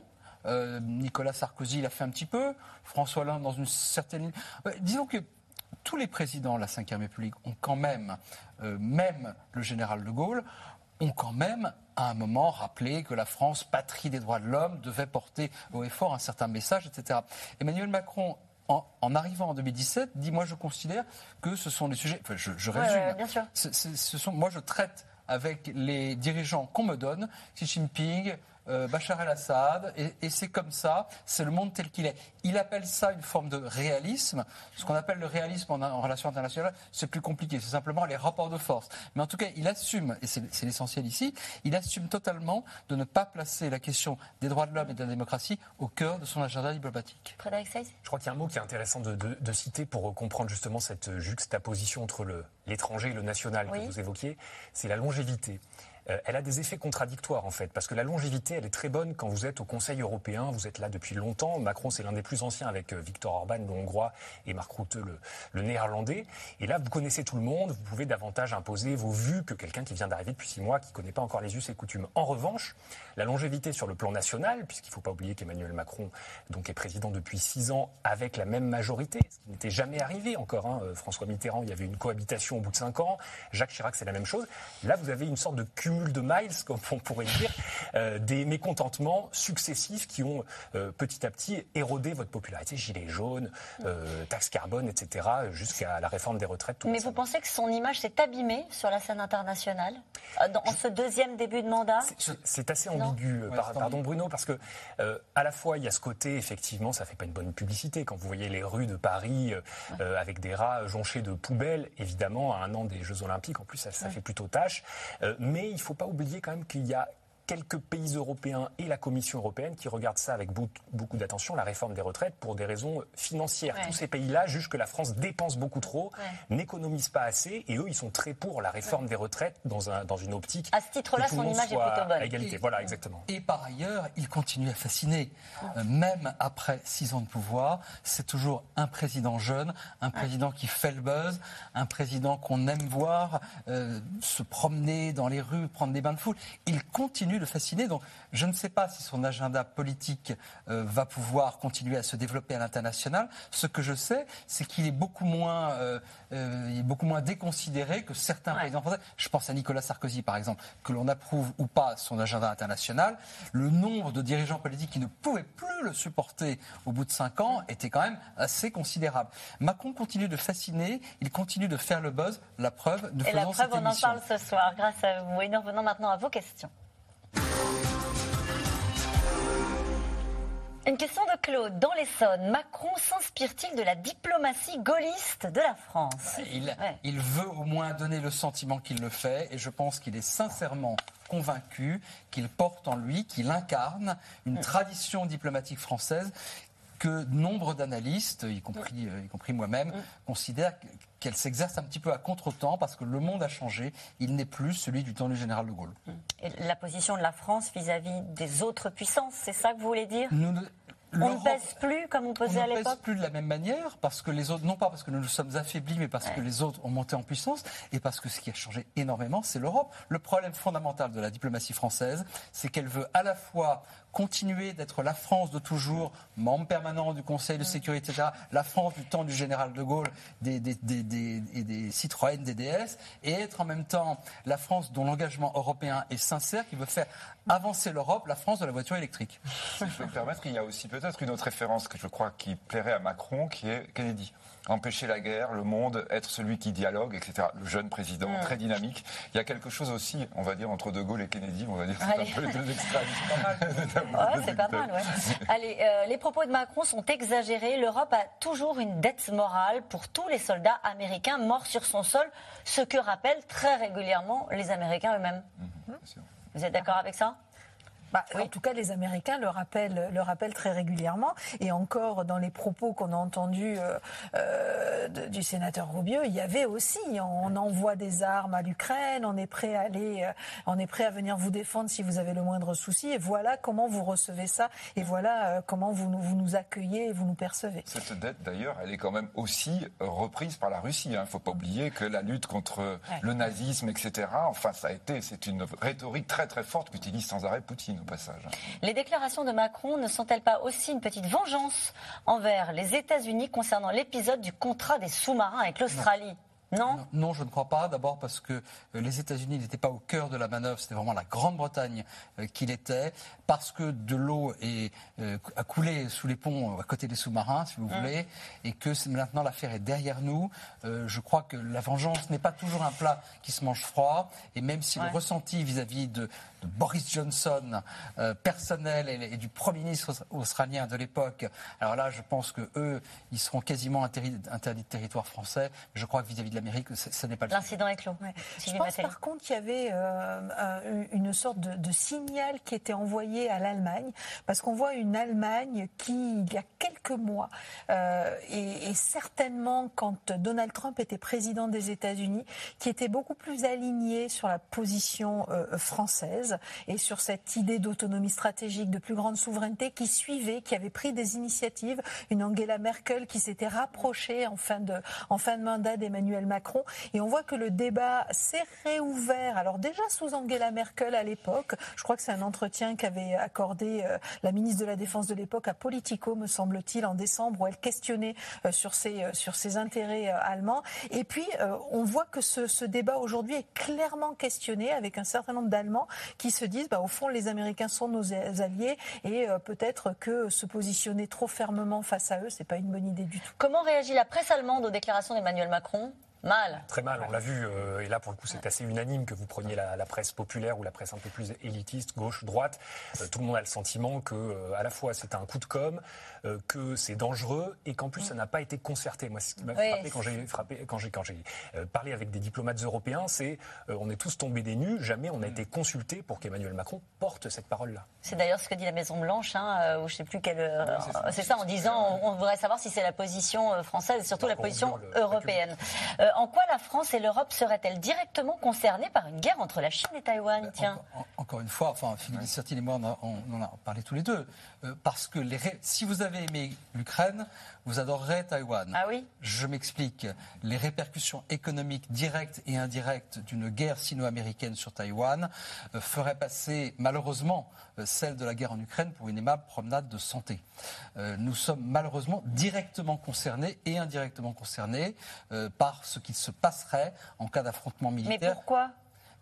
Euh, Nicolas Sarkozy l'a fait un petit peu. François Hollande dans une certaine ligne. Ouais, disons que tous les présidents de la Ve République ont quand même, euh, même le général de Gaulle, ont quand même à un moment rappelé que la France, patrie des droits de l'homme, devait porter au effort un certain message, etc. Emmanuel Macron en, en, arrivant en 2017, dit moi je considère que ce sont des sujets. Enfin, je, je résume. Ouais, bien sûr. Ce, ce, ce sont, moi je traite avec les dirigeants qu'on me donne, Xi Jinping, euh, Bachar el-Assad, et, et c'est comme ça, c'est le monde tel qu'il est. Il appelle ça une forme de réalisme. Ce qu'on appelle le réalisme en, en relations internationales, c'est plus compliqué, c'est simplement les rapports de force. Mais en tout cas, il assume, et c'est l'essentiel ici, il assume totalement de ne pas placer la question des droits de l'homme et de la démocratie au cœur de son agenda diplomatique. Frédéric Seyss Je crois qu'il y a un mot qui est intéressant de, de, de citer pour comprendre justement cette juxtaposition entre l'étranger et le national oui. que vous évoquiez, c'est la longévité. Euh, elle a des effets contradictoires en fait, parce que la longévité, elle est très bonne quand vous êtes au Conseil européen, vous êtes là depuis longtemps. Macron, c'est l'un des plus anciens avec euh, Viktor Orban, le hongrois, et Mark Rutte, le, néerlandais. Et là, vous connaissez tout le monde, vous pouvez davantage imposer vos vues que quelqu'un qui vient d'arriver depuis six mois, qui ne connaît pas encore les us et coutumes. En revanche, la longévité sur le plan national, puisqu'il ne faut pas oublier qu'Emmanuel Macron donc, est président depuis six ans avec la même majorité, ce qui n'était jamais arrivé encore. Hein. François Mitterrand, il y avait une cohabitation au bout de cinq ans. Jacques Chirac, c'est la même chose. Là, vous avez une sorte de cumul de miles, comme on pourrait dire, euh, des mécontentements successifs qui ont euh, petit à petit érodé votre popularité. Gilets jaunes, euh, taxes carbone, etc., jusqu'à la réforme des retraites. Mais vous pensez que son image s'est abîmée sur la scène internationale dans ce deuxième début de mandat? C'est assez ambigu, ouais, par, pardon Bruno, parce que à la fois il y a ce côté, effectivement, ça fait pas une bonne publicité quand vous voyez les rues de Paris avec des rats jonchés de poubelles, évidemment, à un an des Jeux Olympiques, en plus ça, ça fait plutôt tâche. mais il faut pas oublier quand même qu'il y a quelques pays européens et la Commission européenne qui regardent ça avec beaucoup d'attention, la réforme des retraites, pour des raisons financières. Ouais. Tous ces pays-là jugent que la France dépense beaucoup trop, ouais. n'économise pas assez, et eux, ils sont très pour la réforme ouais. des retraites dans, un, dans une optique. À ce titre-là, son image est plutôt bonne. À égalité, et, voilà, exactement. Et par ailleurs, il continue à fasciner. Euh, même après six ans de pouvoir, c'est toujours un président jeune, un président qui fait le buzz, un président qu'on aime voir euh, se promener dans les rues, prendre des bains de foule. Il continue le fasciner. Donc, je ne sais pas si son agenda politique euh, va pouvoir continuer à se développer à l'international. Ce que je sais, c'est qu'il est beaucoup moins, euh, euh, beaucoup moins déconsidéré que certains ouais. présidents français. Je pense à Nicolas Sarkozy, par exemple, que l'on approuve ou pas son agenda international. Le nombre de dirigeants politiques qui ne pouvaient plus le supporter au bout de cinq ans était quand même assez considérable. Macron continue de fasciner, il continue de faire le buzz. La preuve, de Et la preuve, on en parle ce soir, grâce à vous. Et nous revenons maintenant à vos questions. Une question de Claude. Dans l'Essonne, Macron s'inspire-t-il de la diplomatie gaulliste de la France? Il, ouais. il, veut au moins donner le sentiment qu'il le fait et je pense qu'il est sincèrement convaincu qu'il porte en lui, qu'il incarne une mmh. tradition diplomatique française que nombre d'analystes, y compris, y compris moi-même, mmh. considèrent qu'elle s'exerce un petit peu à contre-temps parce que le monde a changé. Il n'est plus celui du temps du général de Gaulle. Et la position de la France vis-à-vis -vis des autres puissances, c'est ça que vous voulez dire? Nous, on ne pèse plus comme on pesait à l'époque On ne pèse plus de la même manière, parce que les autres, non pas parce que nous nous sommes affaiblis, mais parce ouais. que les autres ont monté en puissance, et parce que ce qui a changé énormément, c'est l'Europe. Le problème fondamental de la diplomatie française, c'est qu'elle veut à la fois continuer d'être la France de toujours, membre permanent du Conseil de sécurité, etc., la France du temps du général de Gaulle des, des, des, des, et des Citroën, des DS, et être en même temps la France dont l'engagement européen est sincère, qui veut faire avancer l'Europe, la France de la voiture électrique. Si je peux me permettre, il y a aussi peut-être une autre référence que je crois qui plairait à Macron, qui est Kennedy empêcher la guerre, le monde, être celui qui dialogue, etc. Le jeune président, mmh. très dynamique. Il y a quelque chose aussi, on va dire, entre De Gaulle et Kennedy, on va dire, c'est un peu les deux extrêmes. ouais, c'est pas mal, ouais. Allez, euh, les propos de Macron sont exagérés. L'Europe a toujours une dette morale pour tous les soldats américains morts sur son sol, ce que rappellent très régulièrement les Américains eux-mêmes. Mmh, Vous êtes d'accord avec ça? Bah, oui. En tout cas, les Américains le rappellent, le rappellent très régulièrement. Et encore dans les propos qu'on a entendus euh, euh, de, du sénateur Roubieux, il y avait aussi on envoie des armes à l'Ukraine, on est prêt à aller, euh, on est prêt à venir vous défendre si vous avez le moindre souci. Et voilà comment vous recevez ça. Et voilà comment vous, vous nous accueillez et vous nous percevez. Cette dette, d'ailleurs, elle est quand même aussi reprise par la Russie. Il hein. ne faut pas oublier que la lutte contre ouais. le nazisme, etc. Enfin, ça a été, c'est une rhétorique très très forte qu'utilise sans arrêt Poutine. Les déclarations de Macron ne sont-elles pas aussi une petite vengeance envers les États-Unis concernant l'épisode du contrat des sous-marins avec l'Australie? Non. non, je ne crois pas. D'abord parce que euh, les États-Unis n'étaient pas au cœur de la manœuvre, c'était vraiment la Grande-Bretagne euh, qui l'était. Parce que de l'eau euh, a coulé sous les ponts à côté des sous-marins, si vous Mmh. voulez, et que maintenant l'affaire est derrière nous. je crois que la vengeance n'est pas toujours un plat qui se mange froid. Et même si Ouais. le ressenti vis-à-vis de, de Boris Johnson, personnel, et, et du Premier ministre australien de l'époque, alors là, je pense que eux, ils seront quasiment interdits, interdits de territoire français. Je crois que vis-à-vis de l'Amérique, ce ce n'est pas le cas. L'incident est clos. Je pense par contre qu'il y avait euh, euh, une sorte de, de signal qui était envoyé à l'Allemagne, parce qu'on voit une Allemagne qui, il y a quelques mois, euh, et, et certainement quand Donald Trump était président des États-Unis, qui était beaucoup plus alignée sur la position euh, française et sur cette idée d'autonomie stratégique, de plus grande souveraineté, qui suivait, qui avait pris des initiatives, une Angela Merkel qui s'était rapprochée en fin de, en fin de mandat d'Emmanuel Macron. Et on voit que le débat s'est réouvert. Alors déjà sous Angela Merkel à l'époque, je crois que c'est un entretien qu'avait accordé euh, la ministre de la Défense de l'époque à Politico, me semble-t-il, en décembre, où elle questionnait euh, sur ses, euh, sur ses intérêts allemands. Et puis on voit que ce, ce débat aujourd'hui est clairement questionné avec un certain nombre d'Allemands qui se disent, bah, au fond, les Américains sont nos alliés et peut-être que se positionner trop fermement face à eux, c'est pas une bonne idée du tout. Comment réagit la presse allemande aux déclarations d'Emmanuel Macron? Mal. Très mal, on l'a vu, euh, et là pour le coup c'est assez unanime que vous preniez la, la presse populaire ou la presse un peu plus élitiste, gauche, droite. Euh, tout le monde a le sentiment que euh, à la fois c'est un coup de com', que c'est dangereux et qu'en plus ça n'a pas été concerté. Moi, ce qui m'a Oui. frappé quand j'ai frappé quand j'ai quand j'ai parlé avec des diplomates européens, c'est on est tous tombés des nues, jamais on a été consulté pour qu'Emmanuel Macron porte cette parole-là. C'est d'ailleurs ce que dit la Maison Blanche, hein, ou je sais plus quelle. c'est ça. c'est ça, en disant, on, on voudrait savoir si c'est la position française et surtout la position européenne. En quoi la France et l'Europe seraient-elles directement concernées par une guerre entre la Chine et Taïwan Tiens. En- encore une fois, enfin, Philippe Dessertine et moi, on, en a parlé tous les deux, euh, parce que les si vous avez aimé l'Ukraine, vous adorerez Taïwan. Ah oui Je m'explique. Les répercussions économiques directes et indirectes d'une guerre sino-américaine sur Taïwan euh, feraient passer, malheureusement, celle de la guerre en Ukraine pour une aimable promenade de santé. Euh, nous sommes malheureusement directement concernés et indirectement concernés euh, par ce qui se passerait en cas d'affrontement Mais militaire. pourquoi?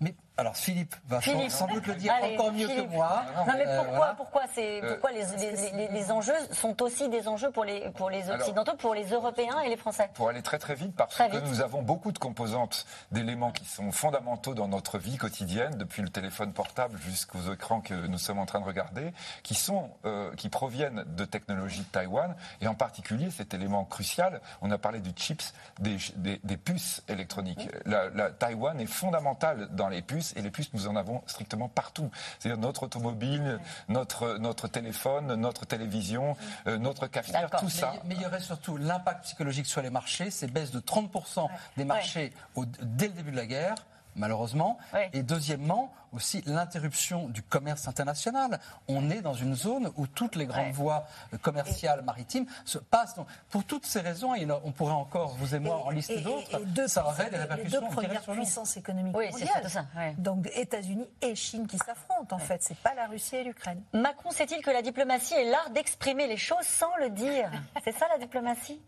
Mais alors Philippe va sans- Philippe. sans doute le dire Allez, encore mieux Philippe. que moi. Non mais Euh, pourquoi, voilà. pourquoi, Euh, pourquoi les, les, les- les enjeux sont aussi des enjeux pour les, pour les Alors- Occidentaux, pour les Européens et les Français? Pour aller très très vite, parce Très que vite. nous avons beaucoup de composantes, d'éléments qui sont fondamentaux dans notre vie quotidienne, depuis le téléphone portable jusqu'aux écrans que nous sommes en train de regarder, qui sont, euh, qui proviennent de technologies de Taïwan, et en particulier cet élément crucial. On a parlé du chips, des, des- des puces électroniques. La, la- Taïwan est fondamentale dans les puces, et les puces nous en avons strictement partout. C'est-à-dire notre automobile, notre notre téléphone, notre télévision, euh, notre cafetière, tout ça. Mais, mais il y aurait surtout l'impact psychologique sur les marchés, ces baisses de 30% des marchés au- dès le début de la guerre, malheureusement. Et deuxièmement, aussi l'interruption du commerce international. On est dans une zone où toutes les grandes voies euh, commerciales maritimes se passent. Donc, pour toutes ces raisons, et on pourrait encore, vous et moi, en lister d'autres, ça aurait des répercussions Les deux premières puissances économiques Oui, c'est mondiales. ça, ouais. Donc États-Unis et Chine qui s'affrontent en fait. C'est pas la Russie et l'Ukraine. Macron sait-il que la diplomatie est l'art d'exprimer les choses sans le dire? C'est ça la diplomatie?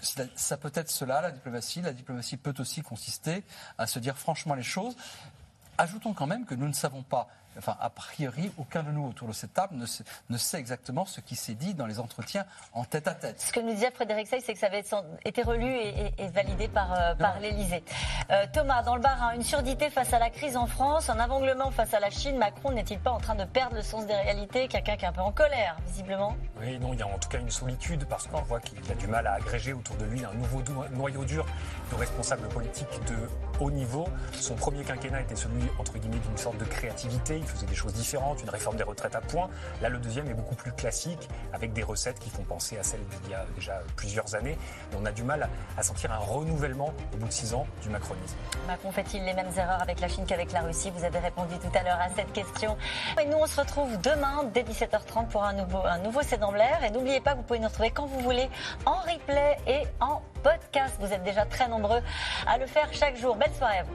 Ça- peut être cela, la diplomatie. La diplomatie peut aussi consister à se dire franchement les choses. Ajoutons quand même que nous ne savons pas, enfin a priori, aucun de nous autour de cette table ne sait, ne sait exactement ce qui s'est dit dans les entretiens en tête à tête. Ce que nous disait Frédéric Sey, c'est que ça avait été relu et, et- et validé par, euh, par l'Élysée. Euh, Thomas, dans le bar, hein, une surdité face à la crise en France, un aveuglement face à la Chine. Macron n'est-il pas en train de perdre le sens des réalités? Quelqu'un qui est un peu en colère, visiblement. Oui, non, il y a en tout cas une solitude parce qu'on voit qu'il a du mal à agréger autour de lui un nouveau noyau dur de responsables politiques de haut niveau. Son premier quinquennat était celui, entre guillemets, d'une sorte de créativité. Faisait des choses différentes, une réforme des retraites à point. Là, le deuxième est beaucoup plus classique, avec des recettes qui font penser à celles d'il y a déjà plusieurs années. On a du mal à sentir un renouvellement, au bout de six ans, du macronisme. Macron fait-il les mêmes erreurs avec la Chine qu'avec la Russie? Vous avez répondu tout à l'heure à cette question. Et nous, on se retrouve demain dès 17h30 pour un nouveau, un nouveau C'est dans l'air. Et n'oubliez pas vous pouvez nous retrouver quand vous voulez en replay et en podcast. Vous êtes déjà très nombreux à le faire chaque jour. Belle soirée à vous.